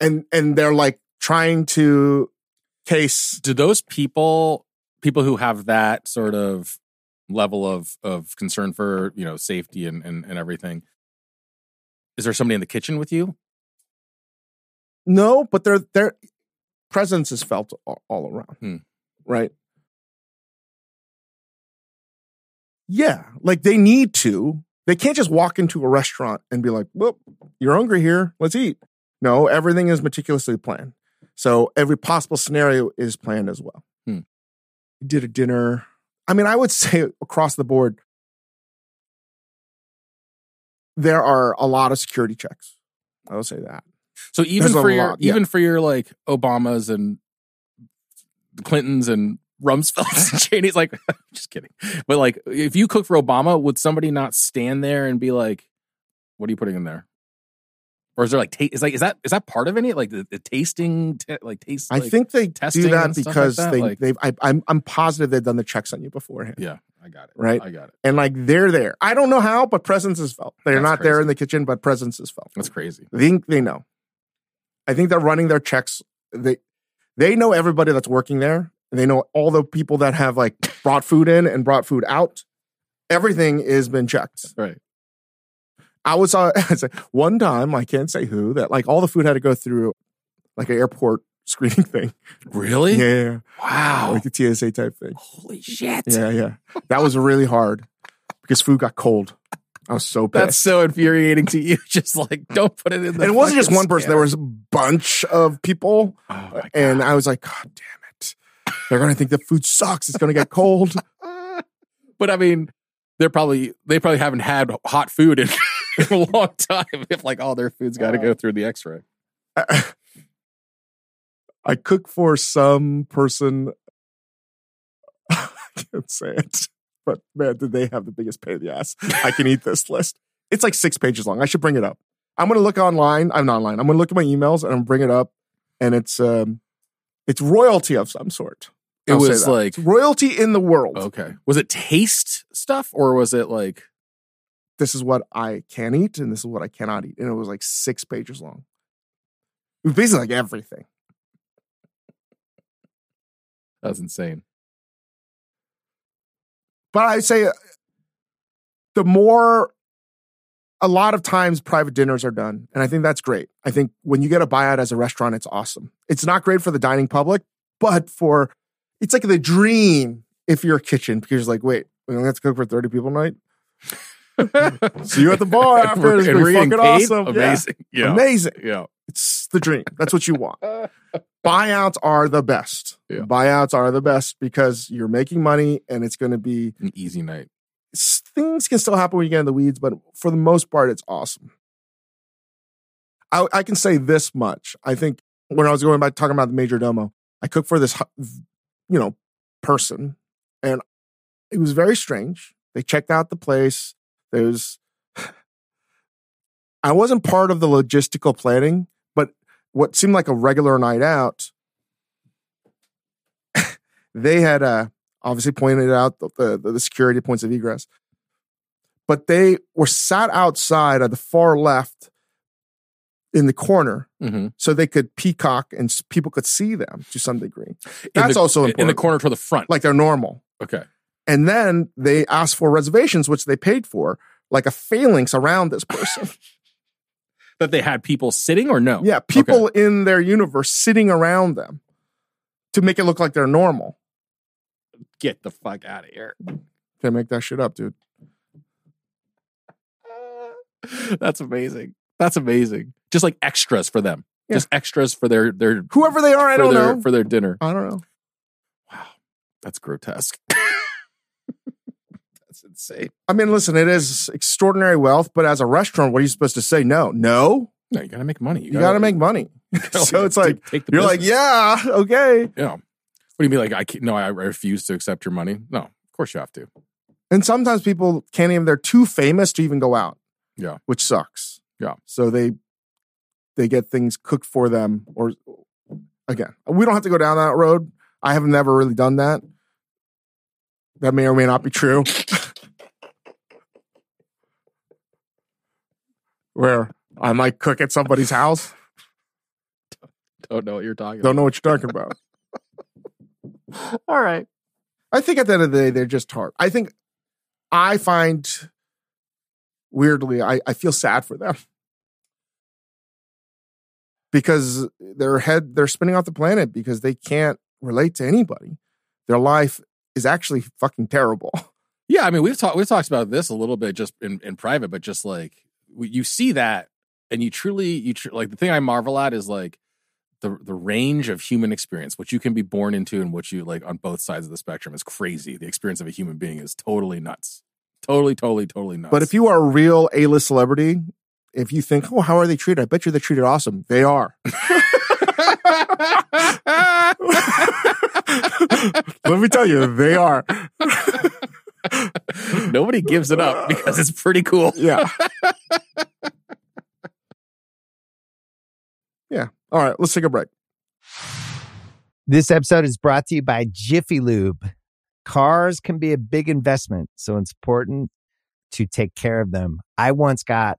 And and they're like trying to case Do those people, people who have that sort of level of of concern for you know safety and and, and everything, is there somebody in the kitchen with you? no, but their their presence is felt all, all around. Hmm. Right? Yeah, like they need to. They can't just walk into a restaurant and be like, "Well, you're hungry here. Let's eat." No, everything is meticulously planned. So every possible scenario is planned as well. Hmm. Did a dinner. I mean, I would say across the board, there are a lot of security checks. I will say that. So even There's for your lot, yeah. even for your like Obamas and Clintons and Rumsfelds and Cheney's, like just kidding. But like, if you cook for Obama, would somebody not stand there and be like, "What are you putting in there?" Or is there like is like is that is that part of any like the, the tasting t- like taste? I like- think they do that stuff like because that? they Like- they've. I, I'm I'm positive they've done the checks on you beforehand, yeah, I got it. Right? I got it. and like they're there. I don't know how, but presence is felt. They're That's not there in the kitchen, but presence is felt. That's crazy. I think they know. I think they're running their checks. They they know everybody that's working there. They know all the people that have like brought food in and brought food out. Everything has been checked. Right. I was uh, one time, I can't say who, that like all the food had to go through like an airport screening thing. Really? Yeah. Wow. Like a TSA type thing. Holy shit. Yeah, yeah. That was really hard because food got cold. I was so pissed. That's so infuriating to you. Just like don't put it in the. and it wasn't just one person. There was a bunch of people. Oh. And I was like, God damn it. They're going to think the food sucks. It's going to get cold. but I mean, they're probably they probably haven't had hot food in, in a long time. If like all their food's got to go through the X-ray. I cook for some person. I can't say it, but man, did they have the biggest pain in the ass? I can eat this list. It's like six pages long. I should bring it up. I'm going to look online. I'm not online. I'm going to look at my emails and I'm bring it up, and it's um, it's royalty of some sort. It I'll was like royalty in the world. okay. Was it taste stuff or was it like This is what I can eat, and this is what I cannot eat, and it was like six pages long. It was basically like everything. that's insane? but I say uh, the more a lot of times private dinners are done, and I think that's great. I think when you get a buyout as a restaurant, it's awesome. It's not great for the dining public, but for it's like the dream if you're a kitchen because you're like, wait, we only have to cook for 30 people tonight. See you at the bar after. It's and gonna be fucking paid? awesome. Amazing. Yeah. Amazing. Yeah. It's the dream. That's what you want. Buyouts are the best. Yeah. Buyouts are the best because you're making money and it's going to be An easy night. things can still happen when you get in the weeds, but for the most part, it's awesome. I, I can say this much. I think when I was going back talking about the Majordomo, I cooked for this, you know, person, and it was very strange. They checked out the place. There's, I wasn't part of the logistical planning, but what seemed like a regular night out, they had uh, obviously pointed out the, the, the security points of egress, but they were sat outside at the far left in the corner Mm-hmm. so they could peacock and people could see them to some degree. That's also important. in the corner to the front. Like they're normal. okay. And then they asked for reservations, which they paid for, like a phalanx around this person. That they had people sitting or no? yeah, people in their universe sitting around them to make it look like they're normal. Get the fuck out of here. Can't make that shit up, dude. That's amazing. That's amazing. Just like extras for them. Yeah. Just extras for their their Whoever they are, I don't their, know. for their dinner. I don't know. Wow. That's grotesque. That's insane. I mean, listen, it is extraordinary wealth, but as a restaurant, what are you supposed to say? No, no, No, you gotta make money. you, got to make money. so it's like, take the you're like, yeah, okay. yeah. What do you mean? Like I can't, no, I refuse to accept your money. No, of course you have to. And sometimes people can't even, they're too famous to even go out. Yeah. Which sucks. Yeah. So they, they get things cooked for them or again, we don't have to go down that road. I have never really done that. That may or may not be true. where I might cook at somebody's house. Don't know what you're talking Don't know what you're talking about. All right. I think at the end of the day, they're just hard. I think I find weirdly, I, I feel sad for them because their head they're spinning off the planet because they can't relate to anybody. Their life is actually fucking terrible. Yeah, I mean, we've talked we've talked about this a little bit just in, in private, but just like you see that, and you truly you tr- like the thing I marvel at is like the the range of human experience, what you can be born into, and what you like on both sides of the spectrum is crazy. The experience of a human being is totally nuts, totally, totally, totally nuts. But if you are a real A list celebrity, if you think, oh, how are they treated? I bet you they're treated awesome. They are. Let me tell you, they are. nobody gives it up because it's pretty cool. Yeah. yeah. All right, let's take a break. This episode is brought to you by Jiffy Lube. Cars can be a big investment, so it's important to take care of them. I once got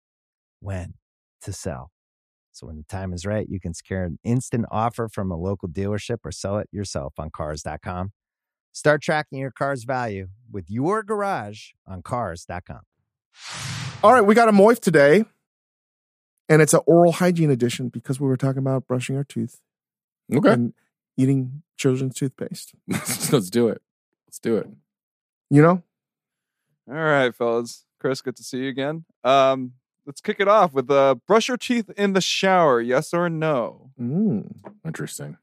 when to sell. So when the time is right, you can secure an instant offer from a local dealership or sell it yourself on Cars.com. Start tracking your car's value with your garage on Cars.com. All right, we got a moif today, and it's an oral hygiene edition because we were talking about brushing our teeth Okay, and eating children's toothpaste. let's do it. Let's do it. You know, All right, fellas. Chris, good to see you again. Um, let's kick it off with uh, brush your teeth in the shower, yes or no? mm. Interesting.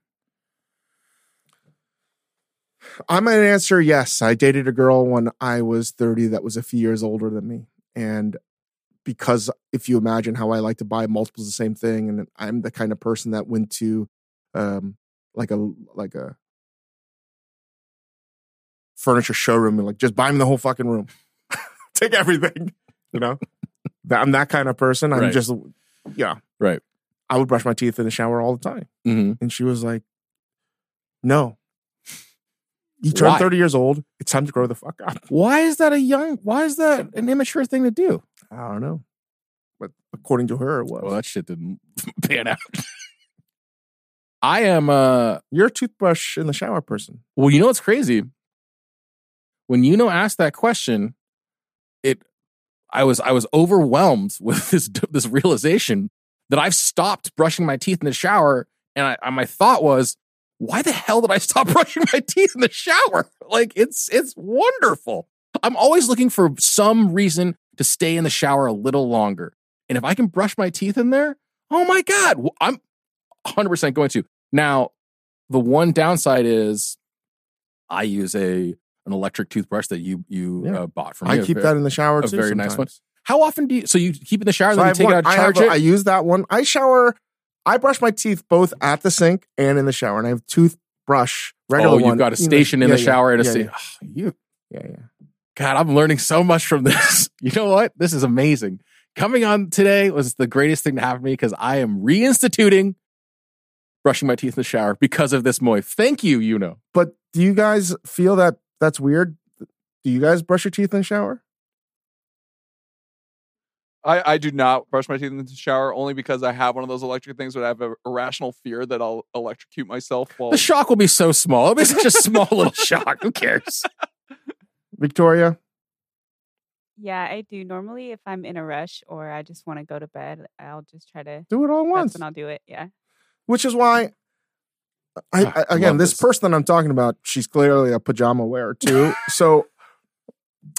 I'm going to answer yes. I dated a girl when I was 30 that was a few years older than me. And because if you imagine how I like to buy multiples of the same thing, and I'm the kind of person that went to um, like a like a furniture showroom and like just buy me the whole fucking room. Take everything. You know? That- I'm that kind of person. I'm Right. just yeah. Right. I would brush my teeth in the shower all the time. hmm And she was like, No. You turn Why? 30 years old. It's time to grow the fuck up. Why is that a young? Why is that an immature thing to do? I don't know. But according to her, it was. Well, that shit didn't pan out. I am. uh You're a toothbrush in the shower person. Well, you know what's crazy? When you know asked that question, I was I was overwhelmed with this this realization that I've stopped brushing my teeth in the shower, and I, my thought was, why the hell did I stop brushing my teeth in the shower? Like it's it's wonderful. I'm always looking for some reason to stay in the shower a little longer, and if I can brush my teeth in there, oh my god, I'm 100 percent going to. Now, the one downside is I use a an electric toothbrush that you you Yeah. uh, bought from I keep that in the shower a too. very nice one. How often do you? So you keep it in the shower, So I then take it one- out, I charge a- it. I use that one. I shower. I brush my teeth both at the sink and in the shower, and I have toothbrush regular oh, you've one. got a station in yeah, the yeah, shower and a yeah. Oh, you Yeah, yeah. God, I'm learning so much from this. You know what? This is amazing. Coming on today was the greatest thing to happen to me because I am reinstituting brushing my teeth in the shower because of this moif. Thank you, you know. But do you guys feel that that's weird? Do you guys brush your teeth in the shower? I, I do not brush my teeth in the shower only because I have one of those electric things but I have a irrational fear that I'll electrocute myself while The shock will be so small. It'll be such a small little shock. Who cares? Victoria, Yeah, I do. Normally, if I'm in a rush or I just want to go to bed, I'll just try to. Do it all at once. And I'll do it. Yeah. Which is why, I, Ah, I, again, this this. person that I'm talking about, she's clearly a pajama wearer too. so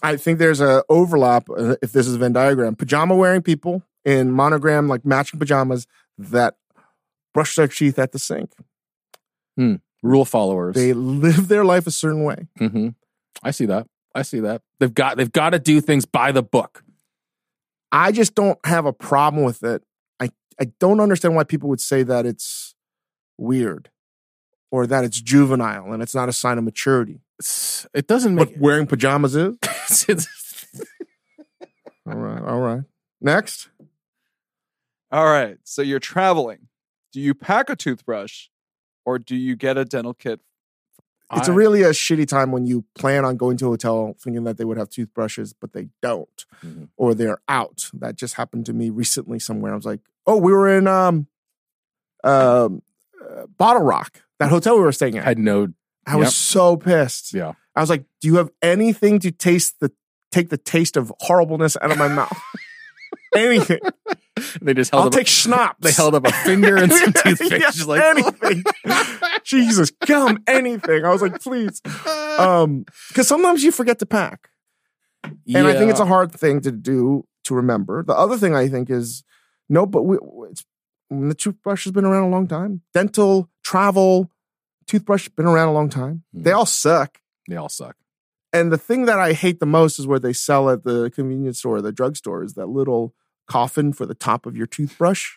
I think there's a overlap. uh, If this is a Venn diagram, pajama wearing people in monogram like matching pajamas that brush their teeth at the sink. Hmm. Rule followers. They live their life a certain way. hmm I see that. I see that. They've got they've got to do things by the book. I just don't have a problem with it. I, I don't understand why people would say that it's weird or that it's juvenile and it's not a sign of maturity. It's- It doesn't But make wearing pajamas is? All right. All right. Next. All right. So you're traveling. Do you pack a toothbrush or do you get a dental kit? It's I- a really a shitty time when you plan on going to a hotel thinking that they would have toothbrushes, but they don't, Mhm. or they're out. That just happened to me recently somewhere. I was like, oh, we were in um, um, uh, BottleRock, that hotel we were staying at. had no I was so pissed. yeah. I was like, do you have anything to taste the take the taste of horribleness out of my mouth? anything. They just held I'll up take schnapps. they held up a finger and some toothpaste. Yes, like anything. Jesus, come anything. I was like, please. Um, because sometimes you forget to pack. And I think it's a hard thing to do to remember. The other thing I think is no, but we, it's the toothbrush has been around a long time. Dental, travel, toothbrush been around a long time. Hmm. They all suck. they all suck. And the thing that I hate the most is where they sell at the convenience store, or the drugstore, is that little coffin for the top of your toothbrush.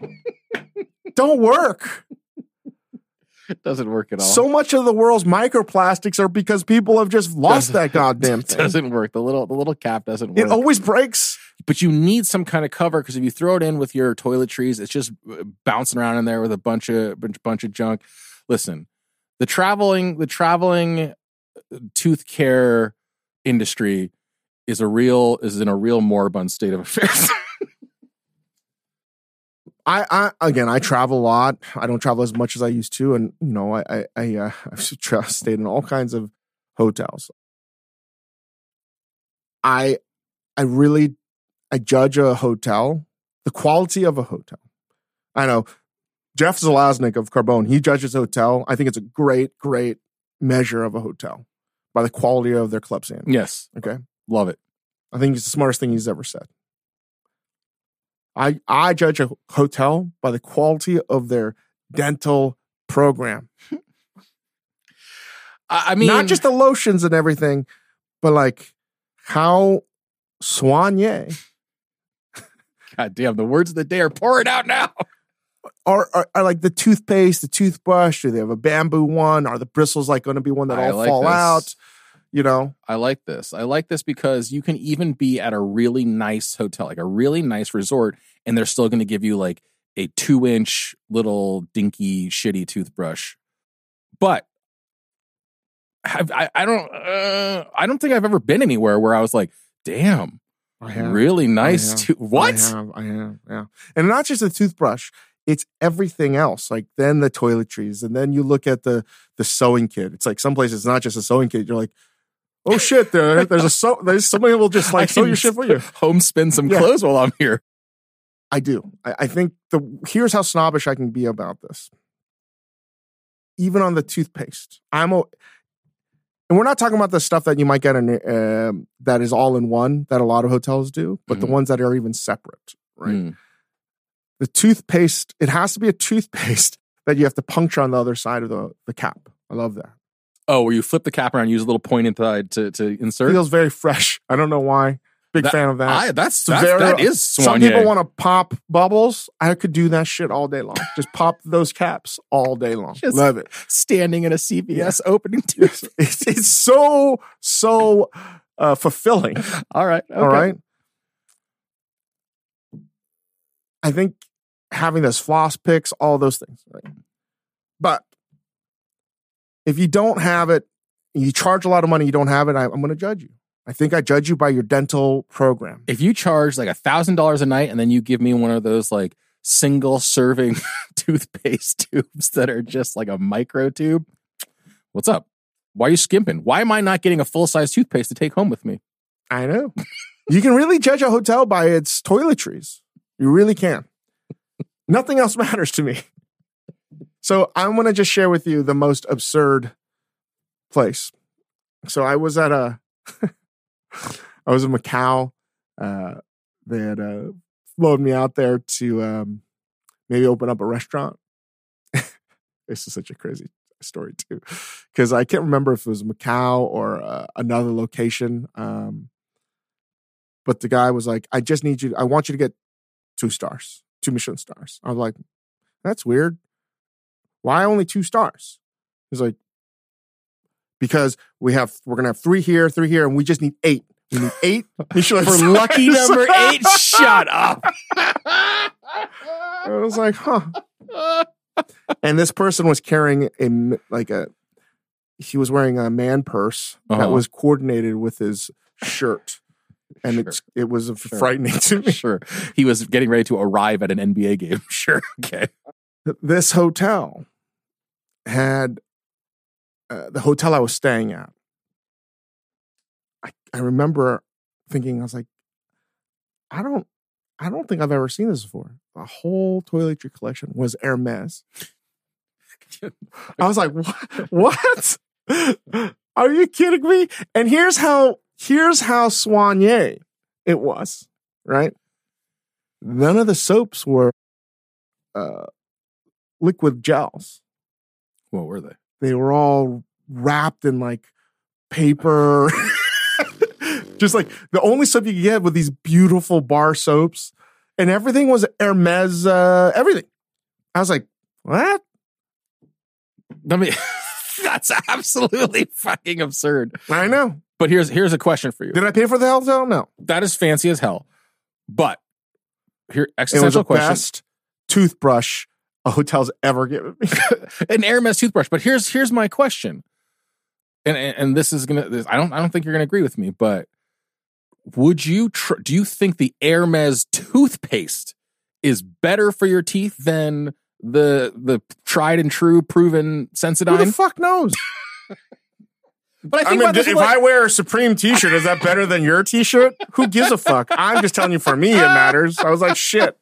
Don't work. It doesn't work at all. So much of the world's microplastics are because people have just lost that goddamn it thing. doesn't work. The little the little cap doesn't work. It always breaks. But you need some kind of cover because if you throw it in with your toiletries, it's just uh, bouncing around in there with a bunch of bunch, bunch of junk. Listen, the traveling the traveling uh, tooth care industry is a real is in a real moribund state of affairs. I, I again, I travel a lot. I don't travel as much as I used to, and you know, I, I, I uh, I've stayed in all kinds of hotels. I, I really, I judge a hotel, the quality of a hotel. I know Jeff Zalaznick of Carbone. He judges a hotel. I think it's a great, great measure of a hotel by the quality of their club sand. yes, Okay. love it. I think it's the smartest thing he's ever said. I I judge a hotel by the quality of their dental program. I, mean, Not just the lotions and everything, but like how soigné God damn, the words of the day are pouring out now. are, are are like the toothpaste, the toothbrush, do they have a bamboo one? Are the bristles like going to be one that I all like fall this. out? You know, I like this. I like this because you can even be at a really nice hotel, like a really nice resort, and they're still going to give you like a two inch little dinky, shitty toothbrush. But have, I, I don't, uh, I don't think I've ever been anywhere where I was like, "Damn, I have. really nice." have. To- what? I have, I have, yeah. And not just the toothbrush, it's everything else. Like then the toiletries, and then you look at the the sewing kit. It's like some places it's not just a sewing kit. You're like, oh shit, there, there's a sew. There's somebody will just like sew your shit for you. Home spin some Yeah. clothes while I'm here. I do. I, I think the here's how snobbish I can be about this. Even on the toothpaste, I'm a, and we're not talking about the stuff that you might get in um that is all in one that a lot of hotels do, but the Mhm. ones that are even separate, right? Mm. the toothpaste, it has to be a toothpaste that you have to puncture on the other side of the, the cap. I love that. Oh, where you flip the cap around, use a little point inside to to insert. Feels very fresh. I don't know why. Big That- fan of that. I, that's, It's that's very- that is Some people want to pop bubbles. I could do that shit all day long. Just pop those caps all day long. Just- love it. standing in a CVS opening tooth. It's, it's so, so uh, fulfilling. All right. Okay. All right. I think having those floss picks, all those things. Right? But if you don't have it, you charge a lot of money, you don't have it, I, I'm going to judge you. I think I judge you by your dental program. If you charge like a thousand dollars a night and then you give me one of those like single serving toothpaste tubes that are just like a micro tube, what's up? Why are you skimping? Why am I not getting a full size toothpaste to take home with me? I know. you can really judge a hotel by its toiletries. You really can. Nothing else matters to me. So I want to just share with you the most absurd place. So I was at a, I was in Macau. Uh, they had uh, flown me out there to um, maybe open up a restaurant. this is such a crazy story too, because I can't remember if it was Macau or uh, another location. Um, but the guy was like, "I just need you. I want you to get two stars, two Michelin stars." I was like, "That's weird. Why only two stars?" He's like, "Because we have we're gonna have three here, three here, and we just need eight. We need eight For stars." lucky number eight, shut up. I was like, huh. And this person was carrying a like a he was wearing a man purse that Uh-huh. was coordinated with his shirt. And Sure. it's it was Sure. frightening to me. Sure. He was getting ready to arrive at an NBA game. Sure. Okay. This hotel had uh, the hotel I was staying at. I I remember thinking I was like, I don't I don't think I've ever seen this before. The whole toiletry collection was Hermes. I was like, what? what? Are you kidding me? And here's how here's how soigné it was, right? None of the soaps were uh, liquid gels. What were they? They were all wrapped in like paper. Just like the only soap you could get with these beautiful bar soaps, and everything was Hermes. Uh, everything. I was like, what? I mean, that's absolutely fucking absurd. I know. But here's here's a question for you. Did I pay for the hotel? No. That is fancy as hell. But here, It was the question. best toothbrush a hotel's ever given me. An Hermes toothbrush. But here's here's my question. And and, and this is gonna. This, I don't I don't think you're gonna agree with me. But would you? Tr- do you think the Hermes toothpaste is better for your teeth than the the tried and true proven Sensodyne? Who the fuck knows? but I I mean, if way- I wear a Supreme t-shirt, is that better than your t-shirt? Who gives a fuck? I'm just telling you for me it matters. I was like, shit.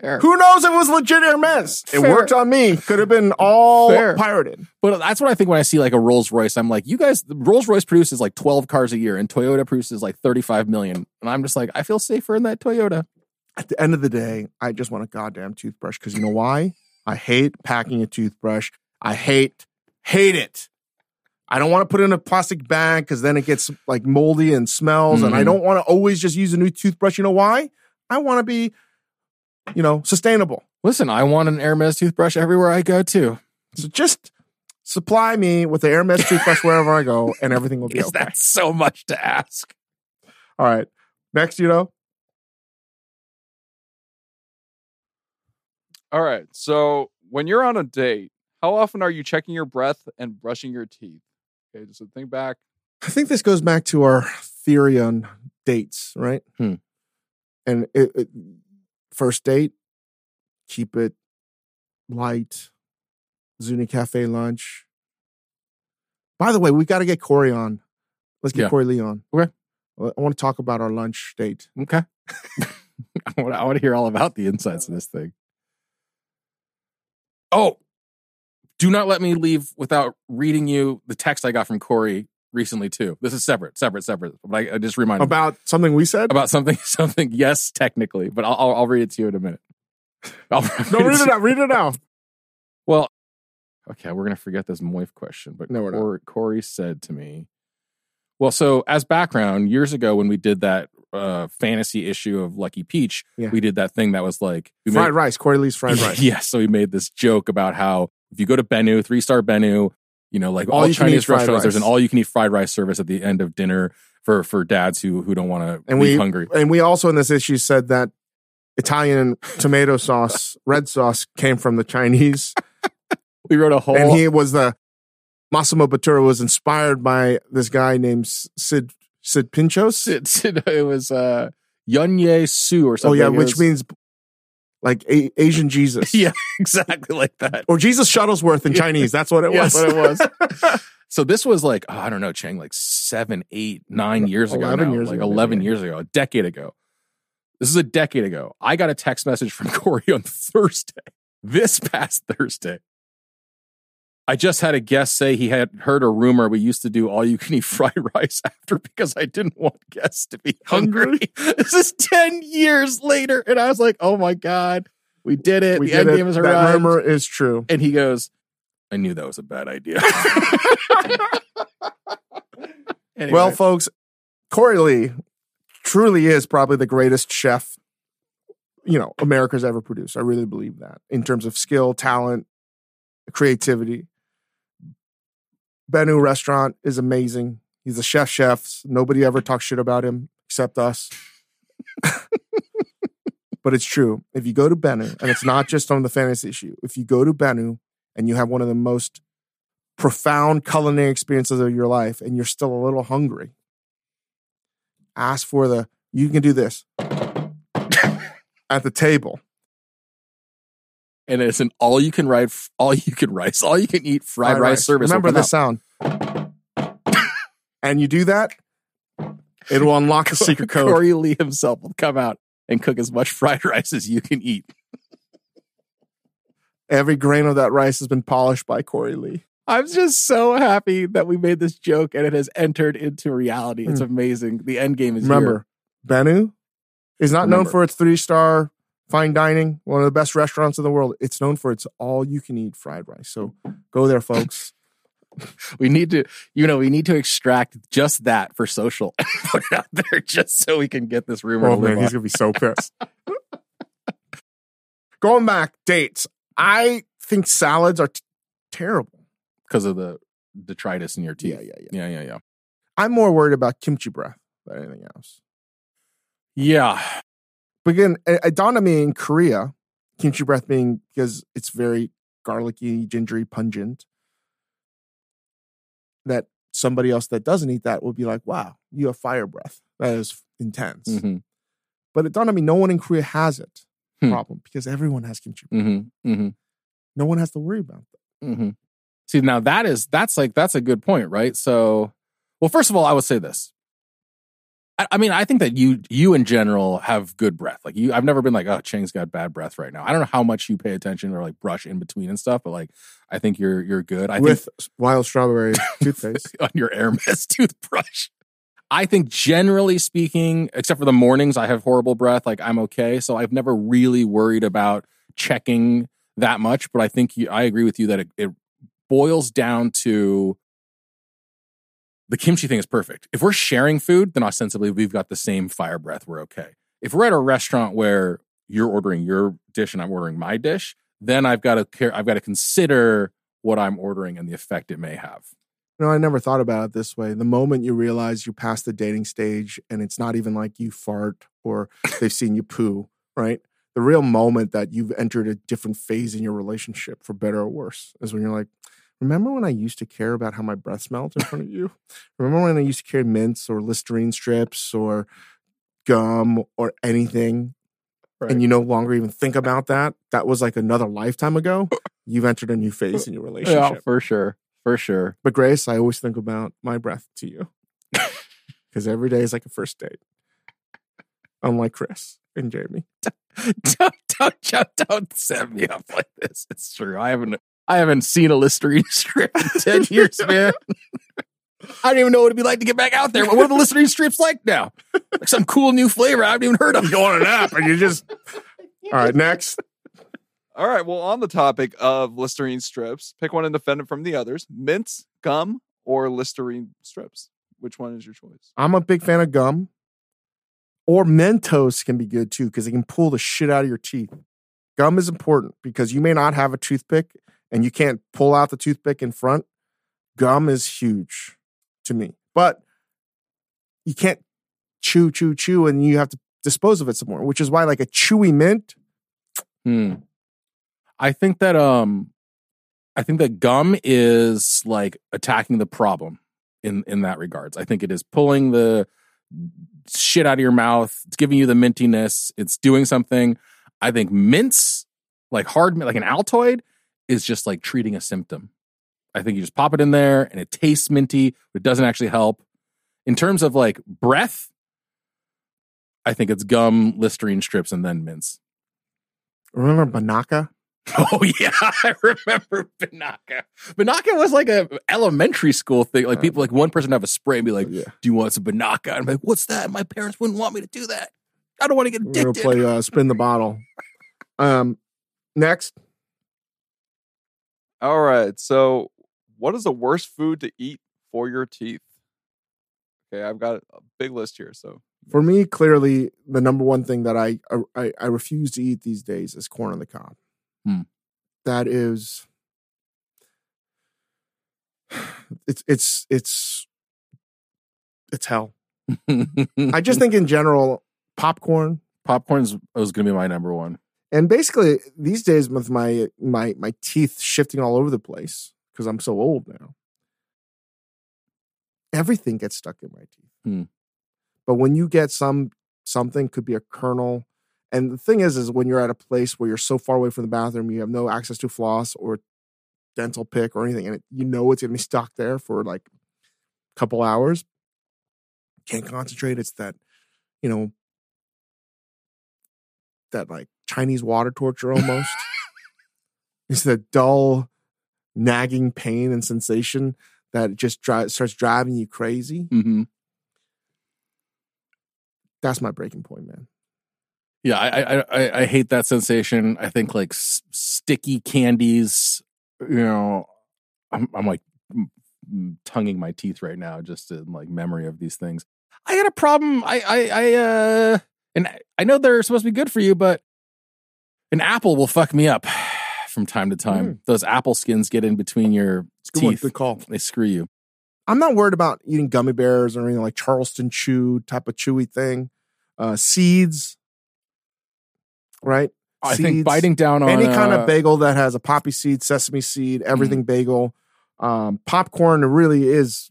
Fair. Who knows if it was legit Hermes? It Fair. worked on me. Could have been all Fair. pirated. But that's what I think when I see like a Rolls Royce. I'm like, you guys, Rolls Royce produces like 12 cars a year, and Toyota produces like 35 million. And I'm just like, I feel safer in that Toyota. At the end of the day, I just want a goddamn toothbrush because you know why? I hate packing a toothbrush. I hate, hate it. I don't want to put it in a plastic bag because then it gets like moldy and smells. And I Mhm. don't want to always just use a new toothbrush. You know why? I want to be, you know, sustainable. Listen, I want an Hermes toothbrush everywhere I go too. So just supply me with the Hermes toothbrush wherever I go, and everything will be Is okay. that so much to ask? All right. Next, you know, All right. So when you're on a date, how often are you checking your breath and brushing your teeth? Okay, just think back. I think this goes back to our theory on dates, right? Hmm. And it, it, first date, keep it light. Zuni Cafe lunch. By the way, we got to get Corey on. Let's get Yeah. Corey Lee on. Okay. I want to talk about our lunch date. Okay. I want, I want to hear all about the insights of this thing. Oh, do not let me leave without reading you the text I got from Corey recently too. This is separate, separate, separate. But I, I just reminded About something we said? about something, something. Yes, technically, but I'll, I'll, I'll read it to you in a minute. I'll no, read it out. Read it out. Well, okay, we're gonna forget this Moif question, but No, we're not. Corey, Corey said to me, "Well, so as background, years ago when we did that uh, fantasy issue of Lucky Peach, Yeah. we did that thing that was like Fried made- rice. Corey Lee's fried rice. yeah, so we made this joke about how if you go to Benu, three star Benu, you know, like All all, you can eat Chinese restaurants, there's an all you can eat fried rice service at the end of dinner for for dads who who don't want to And we- hungry. And we also in this issue said that Italian tomato sauce, red sauce, came from the Chinese. We wrote a whole and he was the Massimo Bottura was inspired by this guy named Sid Sid Pinchos. it, it was uh Yunye Su or something. oh yeah, which was- means like a- Asian Jesus. yeah, exactly like that. Or Jesus Shuttlesworth in Chinese. That's what it Yeah, was. that's what it was. So this was like, oh, I don't know, Chang, like seven, eight, nine years ago. 11 now, years like ago, maybe. 11 years ago, a decade ago. This is a decade ago. I got a text message from Corey on Thursday, this past Thursday. I just had a guest say he had heard a rumor we used to do all you can eat fried rice after because I didn't want guests to be hungry. this is 10 years later. And I was like, oh my God, we did it. We the end it. game has That rumor is true. And he goes, I knew that was a bad idea. Anyway, Well, folks, Corey Lee truly is probably the greatest chef, you know, America's ever produced. I really believe that in terms of skill, talent, creativity. Benu restaurant is amazing. He's a chef chefs. Nobody ever talks shit about him except us. but it's true. If you go to Benu, and it's not just on the fantasy issue, if you go to Benu and you have one of the most profound culinary experiences of your life and you're still a little hungry, ask for the, you can do this at the table. And it's an all you can ride, all you can rice, all you can eat fried, rice, service. Remember the out. sound. and you do that, it will unlock a secret code. Corey Lee himself will come out and cook as much fried rice as you can eat. Every grain of that rice has been polished by Corey Lee. I'm just so happy that we made this joke and it has entered into reality. It's hmm. amazing. The end game is. Remember, Benu is not known for its three star fine dining, one of the best restaurants in the world. It's known for its all you can eat fried rice. So go there, folks. We need to, you know, we need to extract just that for social put it out there just so we can get this rumor. Oh man, he's gonna be so pissed. Going back, dates. I think salads are t- terrible. because of the detritus in your teeth. Yeah, yeah, yeah. yeah, yeah, yeah. I'm more worried about kimchi breath than anything else. Yeah, But again, it, dawned on me in Korea, kimchi breath being because it's very garlicky, gingery, pungent. That somebody else that doesn't eat that will be like, "Wow, you have fire breath. That is intense." Mhm, But it dawned on me, no one in Korea has it Hmm. problem because everyone has kimchi breath. mhm, mhm, No one has to worry about that. mhm. See, now that is that's like that's a good point, right? So, well, first of all, I would say this. I, I mean, I think that you you in general have good breath. Like you, I've never been like, oh, Chang's got bad breath right now. I don't know how much you pay attention or like brush in between and stuff, but like, I think you're you're good. I With think wild strawberry toothpaste. on your Hermes toothbrush. I think generally speaking, except for the mornings, I have horrible breath. Like I'm okay, so I've never really worried about checking that much. But I think you, I agree with you that it, it boils down to the kimchi thing is perfect. If we're sharing food, then ostensibly we've got the same fire breath. We're okay. If we're at a restaurant where you're ordering your dish and I'm ordering my dish, then I've got to care. I've got to consider what I'm ordering and the effect it may have. No, I never thought about it this way. The moment you realize you passed the dating stage and it's not even like you fart or they've seen you poo, right? The real moment that you've entered a different phase in your relationship, for better or worse, is when you're like, remember when I used to care about how my breath smelled in front of you? Remember when I used to carry mints or Listerine strips or gum or anything? And you no longer even think about that. That was like another lifetime ago. You've entered a new phase in your relationship. Yeah, for sure. For sure. But Grace, I always think about my breath to you because every day is like a first date. Unlike Chris and Jamie. don't, don't, don't, don't set me up like this. It's true. I haven't I haven't seen a Listerine strip in 10 years, man. I don't even know what it'd be like to get back out there. What are the Listerine strips like now? Like some cool new flavor I haven't even heard of. You go on an app and you just. All right, next. All right. Well, on the topic of Listerine strips, pick one independent from the others: mints, gum, or Listerine strips. Which one is your choice? I'm a big fan of gum. Or Mentos can be good too because it can pull the shit out of your teeth. Gum is important because you may not have a toothpick and you can't pull out the toothpick in front. Gum is huge to me. But you can't chew, chew, chew, and you have to dispose of it some more, which is why like a chewy mint Hmm. I think that um I think that gum is like attacking the problem in in that regards. I think it is pulling the shit out of your mouth. It's giving you the mintiness. It's doing something. I think mints, like hard, like an Altoid, is just like treating a symptom. I think you just pop it in there and it tastes minty, but it doesn't actually help. In terms of like breath, I think it's gum, Listerine strips, and then mints. Remember Binaca? Oh yeah, I remember Binaca. Binaca was like a elementary school thing. Like people, like one person have a spray and be like, yeah. "Do you want some Binaca?" And I'm like, "What's that?" My parents wouldn't want me to do that. I don't want to get We're gonna play uh, spin the bottle. Um, next, All right. So, what is the worst food to eat for your teeth? Okay, I've got a big list here. So, for me, clearly the number one thing that I I, I refuse to eat these days is corn on the cob. Hmm. That is, it's it's it's it's hell. I just think in general, popcorn popcorn's was going to be my number one. And basically these days with my my my teeth shifting all over the place because I'm so old now. Everything gets stuck in my teeth. Hmm. But when you get some something could be a kernel, and the thing is, is when you're at a place where you're so far away from the bathroom, you have no access to floss or dental pick or anything, and it, you know it's gonna be stuck there for like a couple hours. Can't concentrate. It's that, you know, that like Chinese water torture almost. it's the dull, nagging pain and sensation that just dri- starts driving you crazy. hmm That's my breaking point, man. Yeah, I, I I I hate that sensation. I think like s- sticky candies. You know, I'm I'm like tonguing my teeth right now just in like memory of these things. I got a problem. I I I uh, and I know they're supposed to be good for you, but an apple will fuck me up from time to time. Those apple skins get in between your Good one. teeth. Good call. They screw you. I'm not worried about eating gummy bears or anything like Charleston chew type of chewy thing. Uh, seeds, right? I think biting down on any kind uh, of bagel that has a poppy seed, sesame seed, everything bagel, um, popcorn really is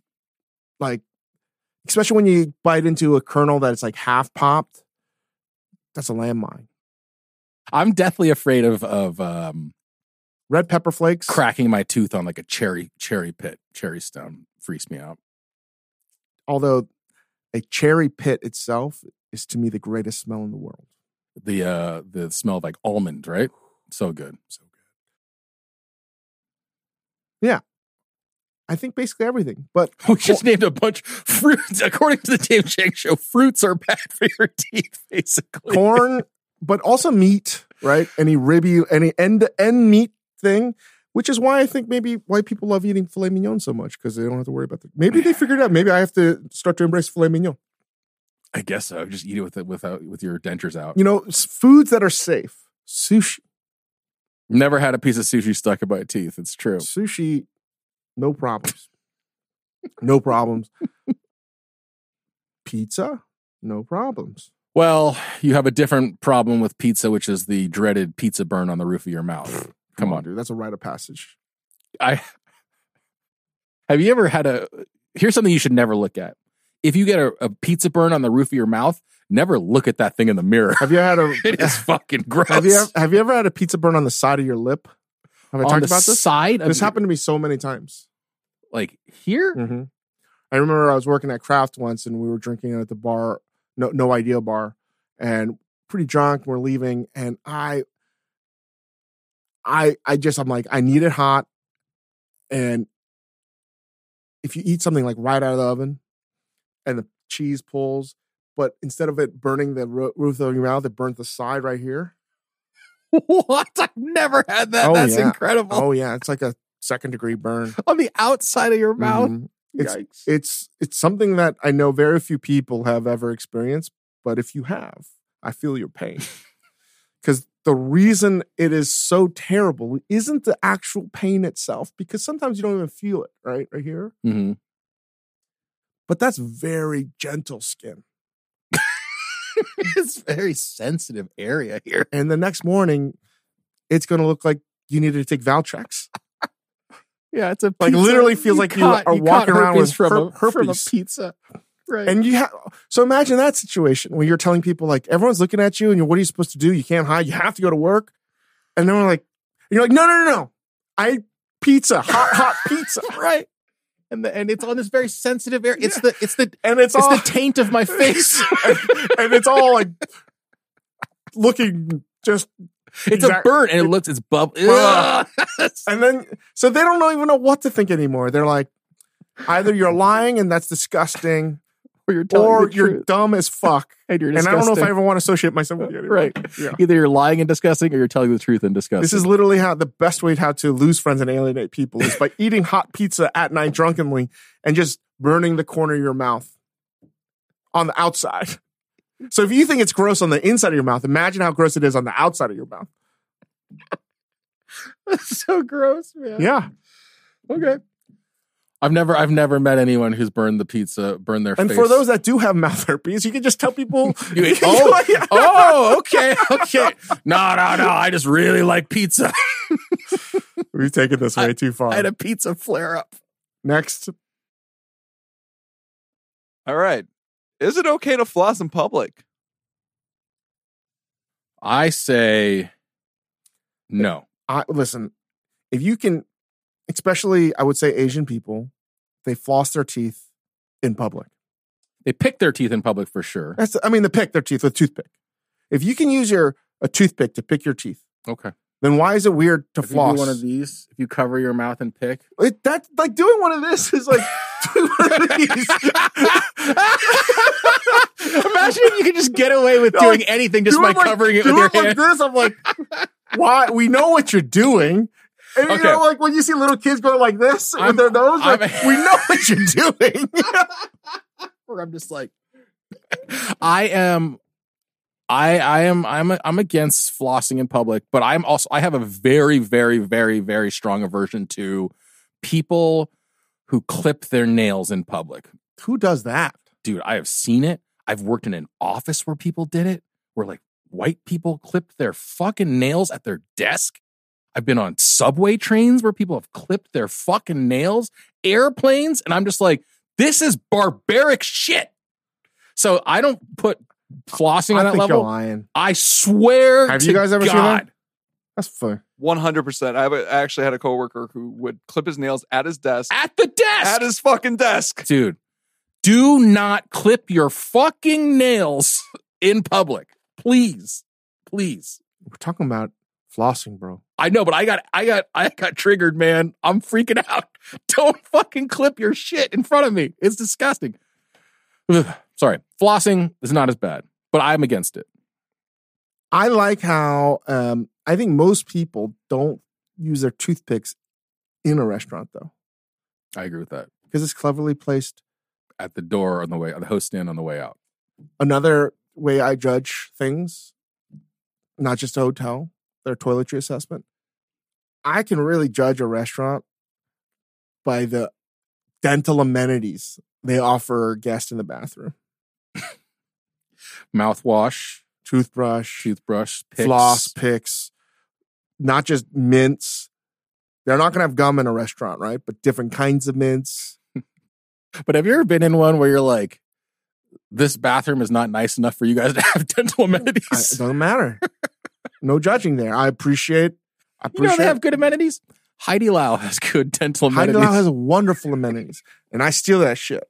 like, especially when you bite into a kernel that it's like half popped. That's a landmine. I'm deathly afraid of of um, Red pepper flakes. cracking my tooth on like a cherry cherry pit cherry stone freaks me out. Although a cherry pit itself is to me the greatest smell in the world. The uh the smell of like almond, right? So good. So good. Yeah. I think basically everything, but We just named a bunch fruits. According to the Dave Chang show, fruits are bad for your teeth, basically. corn, but also meat, right? Any ribby, any end to end meat thing, which is why I think maybe why people love eating filet mignon so much because they don't have to worry about the. Maybe they figured it out. Maybe I have to start to embrace filet mignon. I guess so. Just eat it with it without with your dentures out. You know, foods that are safe. Sushi, Never had a piece of sushi stuck in my teeth. It's true. sushi, no problems, no problems. Pizza, no problems. Well, you have a different problem with pizza, which is the dreaded pizza burn on the roof of your mouth. Come on. dude, that's a rite of passage. I have you ever had a here's something you should never look at. If you get a, a pizza burn on the roof of your mouth, never look at that thing in the mirror. Have you had a? It is fucking gross. have you ever, have you ever had a pizza burn on the side of your lip? Have I on talked about this? side This happened to me so many times. like here? hmm I remember I was working at Craft once, and we were drinking at the bar, no no idea bar, and pretty drunk. We're leaving, and I, I, I just I'm like I need it hot, and if you eat something like right out of the oven, and the cheese pulls, but instead of it burning the ro- roof of your mouth, it burnt the side right here. what? I've never had that. Oh, That's yeah. incredible. Oh yeah, it's like a second degree burn. On the outside of your mouth. Mhm. It's Yikes. it's it's something that I know very few people have ever experienced, but if you have, I feel your pain. Because the reason it is so terrible isn't the actual pain itself, because sometimes you don't even feel it, right? Right here. hmm But that's very gentle skin. it's very sensitive area here. And the next morning, it's gonna look like you needed to take Valtrex. Yeah, it's a pizza. Like, literally feels like you are walking around with from, her- a, from a pizza. Right. And you have so imagine that situation where you're telling people like everyone's looking at you and you're what are you supposed to do? You can't hide. You have to go to work. And then we're like, you're like, no, no, no, no. I pizza, hot, hot pizza. right. And the, and it's on this very sensitive area. It's the it's the And it's, it's all the taint of my face. and it's all like looking just it's a burn, and it looks it's bub. Ugh. Ugh. and then so they don't even know what to think anymore. They're like, either you're lying and that's disgusting, or you're or you're dumb as fuck. and you're And I don't know if I ever want to associate myself with you anymore. Right. Yeah. Either you're lying and disgusting, or you're telling the truth and disgusting. This is literally how the best way how to lose friends and alienate people is by eating hot pizza at night drunkenly and just burning the corner of your mouth on the outside. So if you think it's gross on the inside of your mouth, imagine how gross it is on the outside of your mouth. so gross, man. Yeah. Okay. I've never I've never met anyone who's burned the pizza, burned their And face. for those that do have mouth herpes, you can just tell people. You ate- oh, oh, okay, okay. No, no, no. I just really like pizza. We've taken this way too far. I had a pizza flare up. Next, All right. Is it okay to floss in public? I say no. I, listen, if you can, especially I would say Asian people, they floss their teeth in public. They pick their teeth in public for sure. That's, I mean, they pick their teeth with toothpick. If you can use your a toothpick to pick your teeth, Okay. Then why is it weird to If you floss? do one of these, if you cover your mouth and pick, It, that like doing one of this is like doing one of these. Imagine if you could just get away with doing like, anything just by Doing like- covering it with doing your like hand. this. I'm like, why? We know what you're doing. And you Okay. know, like when you see little kids go like this I'm- with their nose, like, we know what you're doing. Where I'm just like, I am, I I am I'm I'm against flossing in public, but I'm also I have a very very very very strong aversion to people who clip their nails in public. Who does that? Dude, I have seen it. I've worked in an office where people did it, where like white people clipped their fucking nails at their desk. I've been on subway trains where people have clipped their fucking nails, airplanes, and I'm just like, this is barbaric shit. So I don't put flossing on I that level. you're lying. I swear. Have to you guys ever God, seen that? That's fun. 100%. I, have a, I actually had a coworker who would clip his nails at his desk. At the desk, At his fucking desk. dude. Do not clip your fucking nails in public, please, please. We're talking about flossing, bro. I know, but I got, I got, I got triggered, man. I'm freaking out. Don't fucking clip your shit in front of me. It's disgusting. Ugh. Sorry, flossing is not as bad, but I'm against it. I like how um, I think most people don't use their toothpicks in a restaurant though, I agree with that. because it's cleverly placed. At the door on the way, the host stand on the way out. Another way I judge things, not just a hotel, their toiletry assessment. I can really judge a restaurant by the dental amenities they offer guests in the bathroom: Mouthwash, toothbrush, toothbrush, picks. floss, picks, not just mints. They're not going to have gum in a restaurant, right? But different kinds of mints. But have you ever been in one where you're like, this bathroom is not nice enough for you guys to have dental I, it doesn't matter. no judging there. I appreciate. I you know appreciate. they have good amenities. Haidilao has good dental amenities. Heidi. Lau has wonderful amenities, and I steal that shit.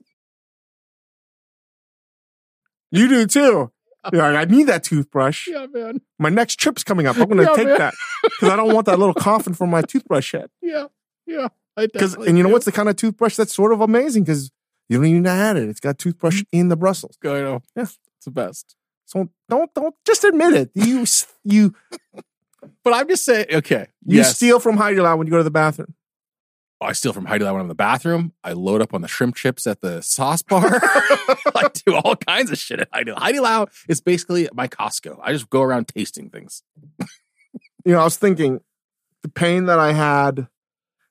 You do too. You're like, I need that toothbrush. yeah, man. My next trip's coming up. I'm going to Yeah, take man. that because I don't want that little coffin for my toothbrush head. Yeah, yeah. Because and you know what's the kind of toothbrush that's sort of amazing because you don't even add it. It's got toothbrush mm-hmm. in the bristles. I know. Yeah. It's the best. So don't don't just admit it. You you But I'm just saying, okay. you yes. steal from Haidilao when you go to the bathroom. I steal from Haidilao when I'm in the bathroom. I load up on the shrimp chips at the sauce bar. I do all kinds of shit at Haidilao. Heidi Lau is basically my Costco. I just go around tasting things. You know, I was thinking the pain that I had,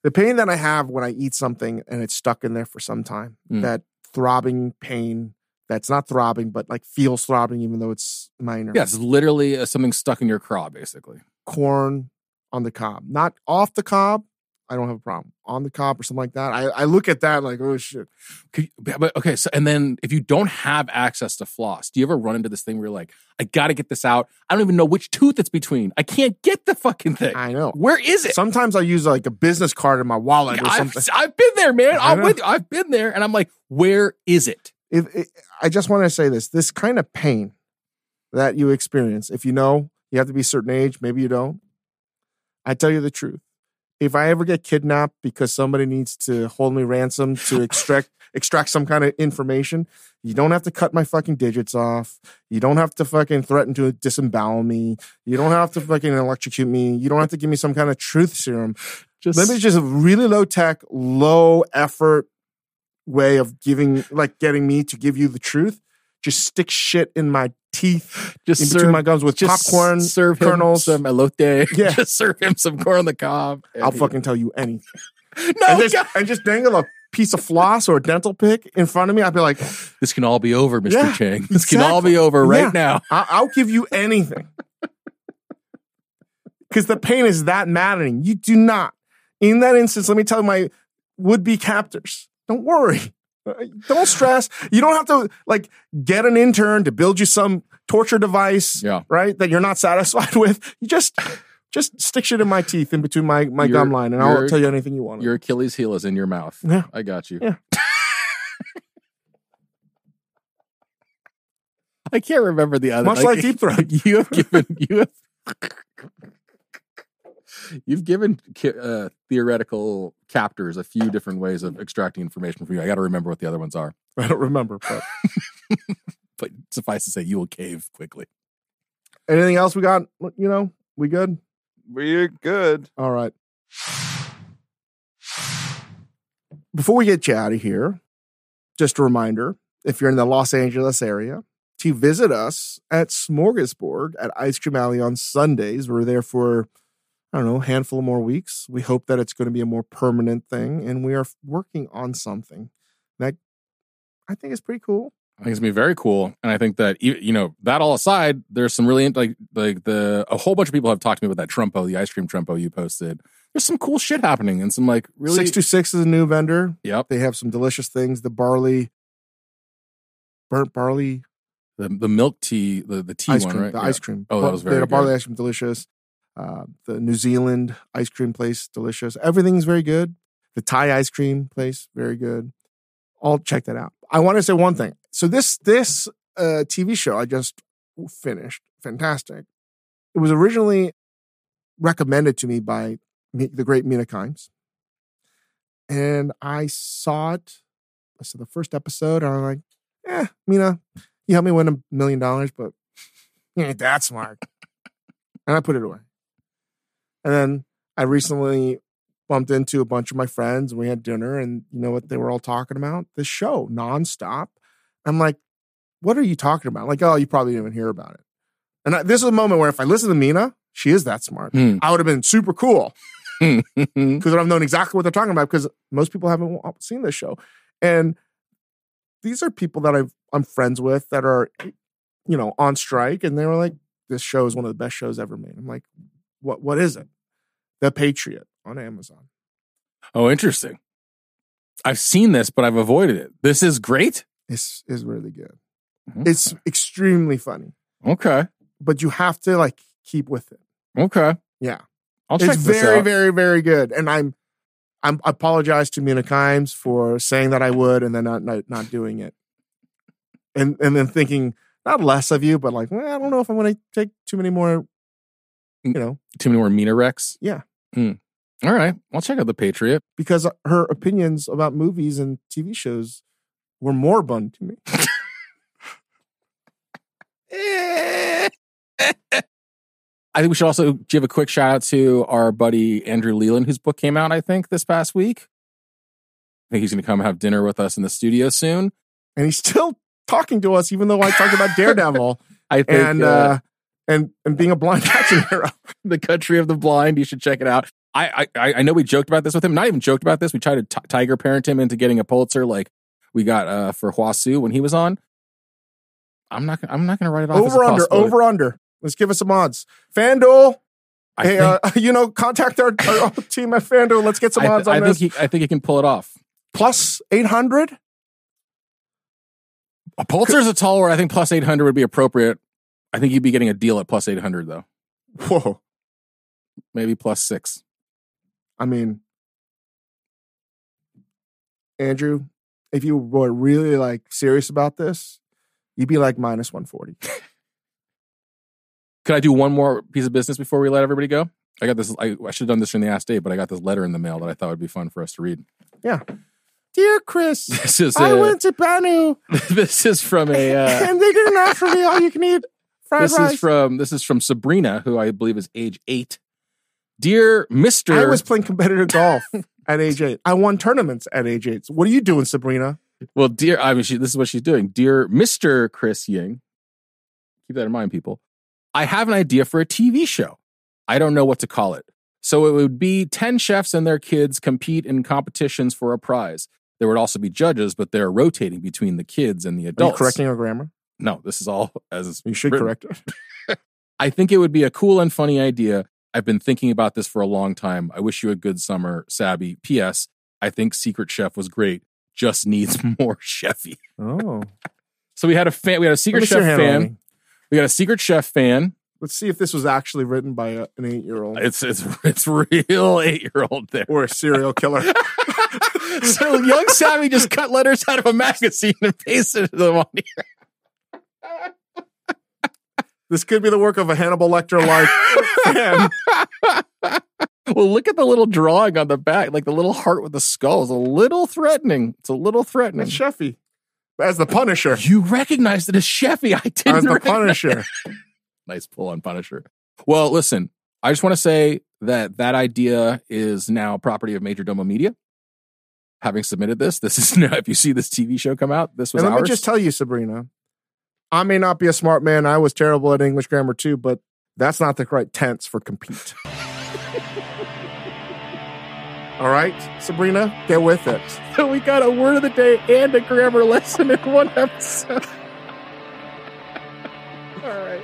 the pain that I have when I eat something and it's stuck in there for some time. Mm. That throbbing pain that's not throbbing, but like feels throbbing even though it's minor. Yeah, it's literally uh, something stuck in your craw, basically. corn on the cob, not off the cob, I don't have a problem. On the cop or something like that. I, I look at that like, oh shit. Could, but okay, so and then if you don't have access to floss, do you ever run into this thing where you're like, I got to get this out. I don't even know which tooth it's between. I can't get the fucking thing. I know. Where is it? Sometimes I use like a business card in my wallet or I've, something. I've been there, man. I'm with you. I've been there, and I'm like, where is it? if, if I just want to say this, this kind of pain that you experience, if you know you have to be a certain age, maybe you don't. I tell you the truth. If I ever get kidnapped because somebody needs to hold me ransom to extract extract some kind of information, you don't have to cut my fucking digits off. You don't have to fucking threaten to disembowel me. You don't have to fucking electrocute me. You don't have to give me some kind of truth serum. Just Let me just a really low tech, low effort way of giving, like getting me to give you the truth. Just stick shit in my teeth, just in between serve, my gums with popcorn. serve him kernels. some elote. Yeah. just serve him some corn on the cob. I'll fucking tell you anything. no. and, just, and just dangle a piece of floss or a dental pick in front of me. I'd be like, This can all be over, Mr. Yeah, Chang. This can all be over right Yeah. now. I- I'll give you anything. Because the pain is that maddening. You do not. In that instance, let me tell my would be captors don't worry. Don't stress. You don't have to like get an intern to build you some torture device, Yeah. right? That you're not satisfied with. You just just stick shit in my teeth in between my, my Your- gum line and I'll tell you anything you want. Your Achilles heel is in your mouth. Yeah. I got you. Yeah. I can't remember the other. Much like Deep Throat. You have given you have you've given uh, theoretical captors a few different ways of extracting information from you. I got to remember what the other ones are, I don't remember, but but suffice to say, you will cave quickly. anything else we got? You know, we good? We're good. All right. Before we get you out of here, just a reminder if you're in the Los Angeles area, to visit us at Smorgasburg at Ice Cream Alley on Sundays. We're there for, I don't know, a handful of more weeks. We hope that it's going to be a more permanent thing, and we are working on something that I think is pretty cool. I think it's gonna be very cool, and I think that you know that all aside, there's some really like like the a whole bunch of people have talked to me about that trompo, the ice cream trompo you posted. There's some cool shit happening, and some like really 626 is a new vendor. yep They have some delicious things. The barley, burnt barley the the milk tea the the tea ice one cream. right The Yeah. ice cream. Oh, that was they very had a barley ice cream, delicious. Uh, the New Zealand ice cream place, delicious. Everything's very good. The Thai ice cream place, very good. I'll check that out. I want to say one thing. So this this uh, TV show I just finished, fantastic. It was originally recommended to me by the great Mina Kimes, and I saw it. I saw the first episode, and I'm like, "Eh, Mina, you helped me win a million dollars, but you ain't that smart. and I put it away. And then I recently bumped into a bunch of my friends and we had dinner and you know what they were all talking about? This show nonstop. I'm like, what are you talking about? Like, oh, you probably didn't even hear about it. And I, this is a moment where if I listen to Mina, she is that smart. Hmm. I would have been super cool because I've known exactly what they're talking about because most people haven't seen this show. And these are people that I've, I'm friends with that are, you know, on strike. And they were like, this show is one of the best shows ever made. I'm like, what, what is it? The Patriot on Amazon. oh, interesting. I've seen this, but I've avoided it. This is great. It's, is really good. Mm-hmm. It's extremely funny, okay. but you have to like keep with it. Okay. Yeah. I'll check it's this very, out. very, very good. And I'm, I'm I apologize to Mina Kimes for saying that I would and then not not, not doing it, and and then thinking not less of you, but like, well, I don't know if I'm going to take too many more. You know, Too many more Mina Rex. Yeah. Hmm. All right. I'll check out the Patriot. because her opinions about movies and TV shows were moribund to me. I think we should also give a quick shout out to our buddy Andrew Leland, whose book came out, I think, this past week. I think he's going to come have dinner with us in the studio soon. And he's still talking to us, even though I talked about Daredevil I think and uh, uh, and and being a blind action hero. the country of the blind. You should check it out. I I, I know we joked about this with him. Not even joked about this. We tried to t- tiger parent him into getting a Pulitzer, like we got uh, for Hua Hsu when he was on. I'm not. gonna- I'm not going to write it off. a over under, over under. Let's give us some odds. FanDuel, I hey, think, uh, you know, contact our, our team at FanDuel. Let's get some I, odds I on think this. he, I think he can pull it off. Plus 800? A Pulitzer is a tall where I think plus 800 would be appropriate. I think you'd be getting a deal at plus 800 though. Whoa. Maybe plus six. I mean, Andrew, if you were really like serious about this, you'd be like minus 140. Could I do one more piece of business before we let everybody go? I got this. I, I should have done this in the Ask day, but I got this letter in the mail that I thought would be fun for us to read. Yeah. Dear Chris, This is I a, went to Banu this is from a uh, and they didn't offer me all you can eat fried this rice. is from this is from Sabrina, who I believe is age eight. Dear Mister, I was playing competitive golf at age eight. I won tournaments at age eight. What are you doing, Sabrina? well, dear. I mean, she, this is what she's doing. Dear Mister Chris Ying, keep that in mind, people. I have an idea for a TV show. I don't know what to call it. So it would be 10 chefs and their kids compete in competitions for a prize. There would also be judges, but they're rotating between the kids and the Are you adults. correcting our grammar? No, this is all as You should written. correct it. I think it would be a cool and funny idea. I've been thinking about this for a long time. I wish you a good summer, Sabby. P.S. I think Secret Chef was great. Just needs more chefy. Oh. So we had a fan. We had a Secret Let me see your Chef fan. We got a Secret Chef fan. Let's see if this was actually written by a, an eight year old It's it's it's real eight year old there. or a serial killer. so young Sammy just cut letters out of a magazine and pasted them on here. This could be the work of a Hannibal Lecter like well, look at the little drawing on the back, like the little heart with the skull is a little threatening. It's a little threatening. That's Sheffy. As the Punisher. You recognized it as Sheffy. I didn't. As the Punisher. nice pull on Punisher. Well, listen, I just want to say that that idea is now property of Majordomo Media. Having submitted this, this is now, if you see this TV show come out, this was And let ours. me just tell you, Sabrina, I may not be a smart man. I was terrible at English grammar too, but that's not the right tense for compete. All right, Sabrina, get with it. So we got a word of the day and a grammar lesson in one episode. All right.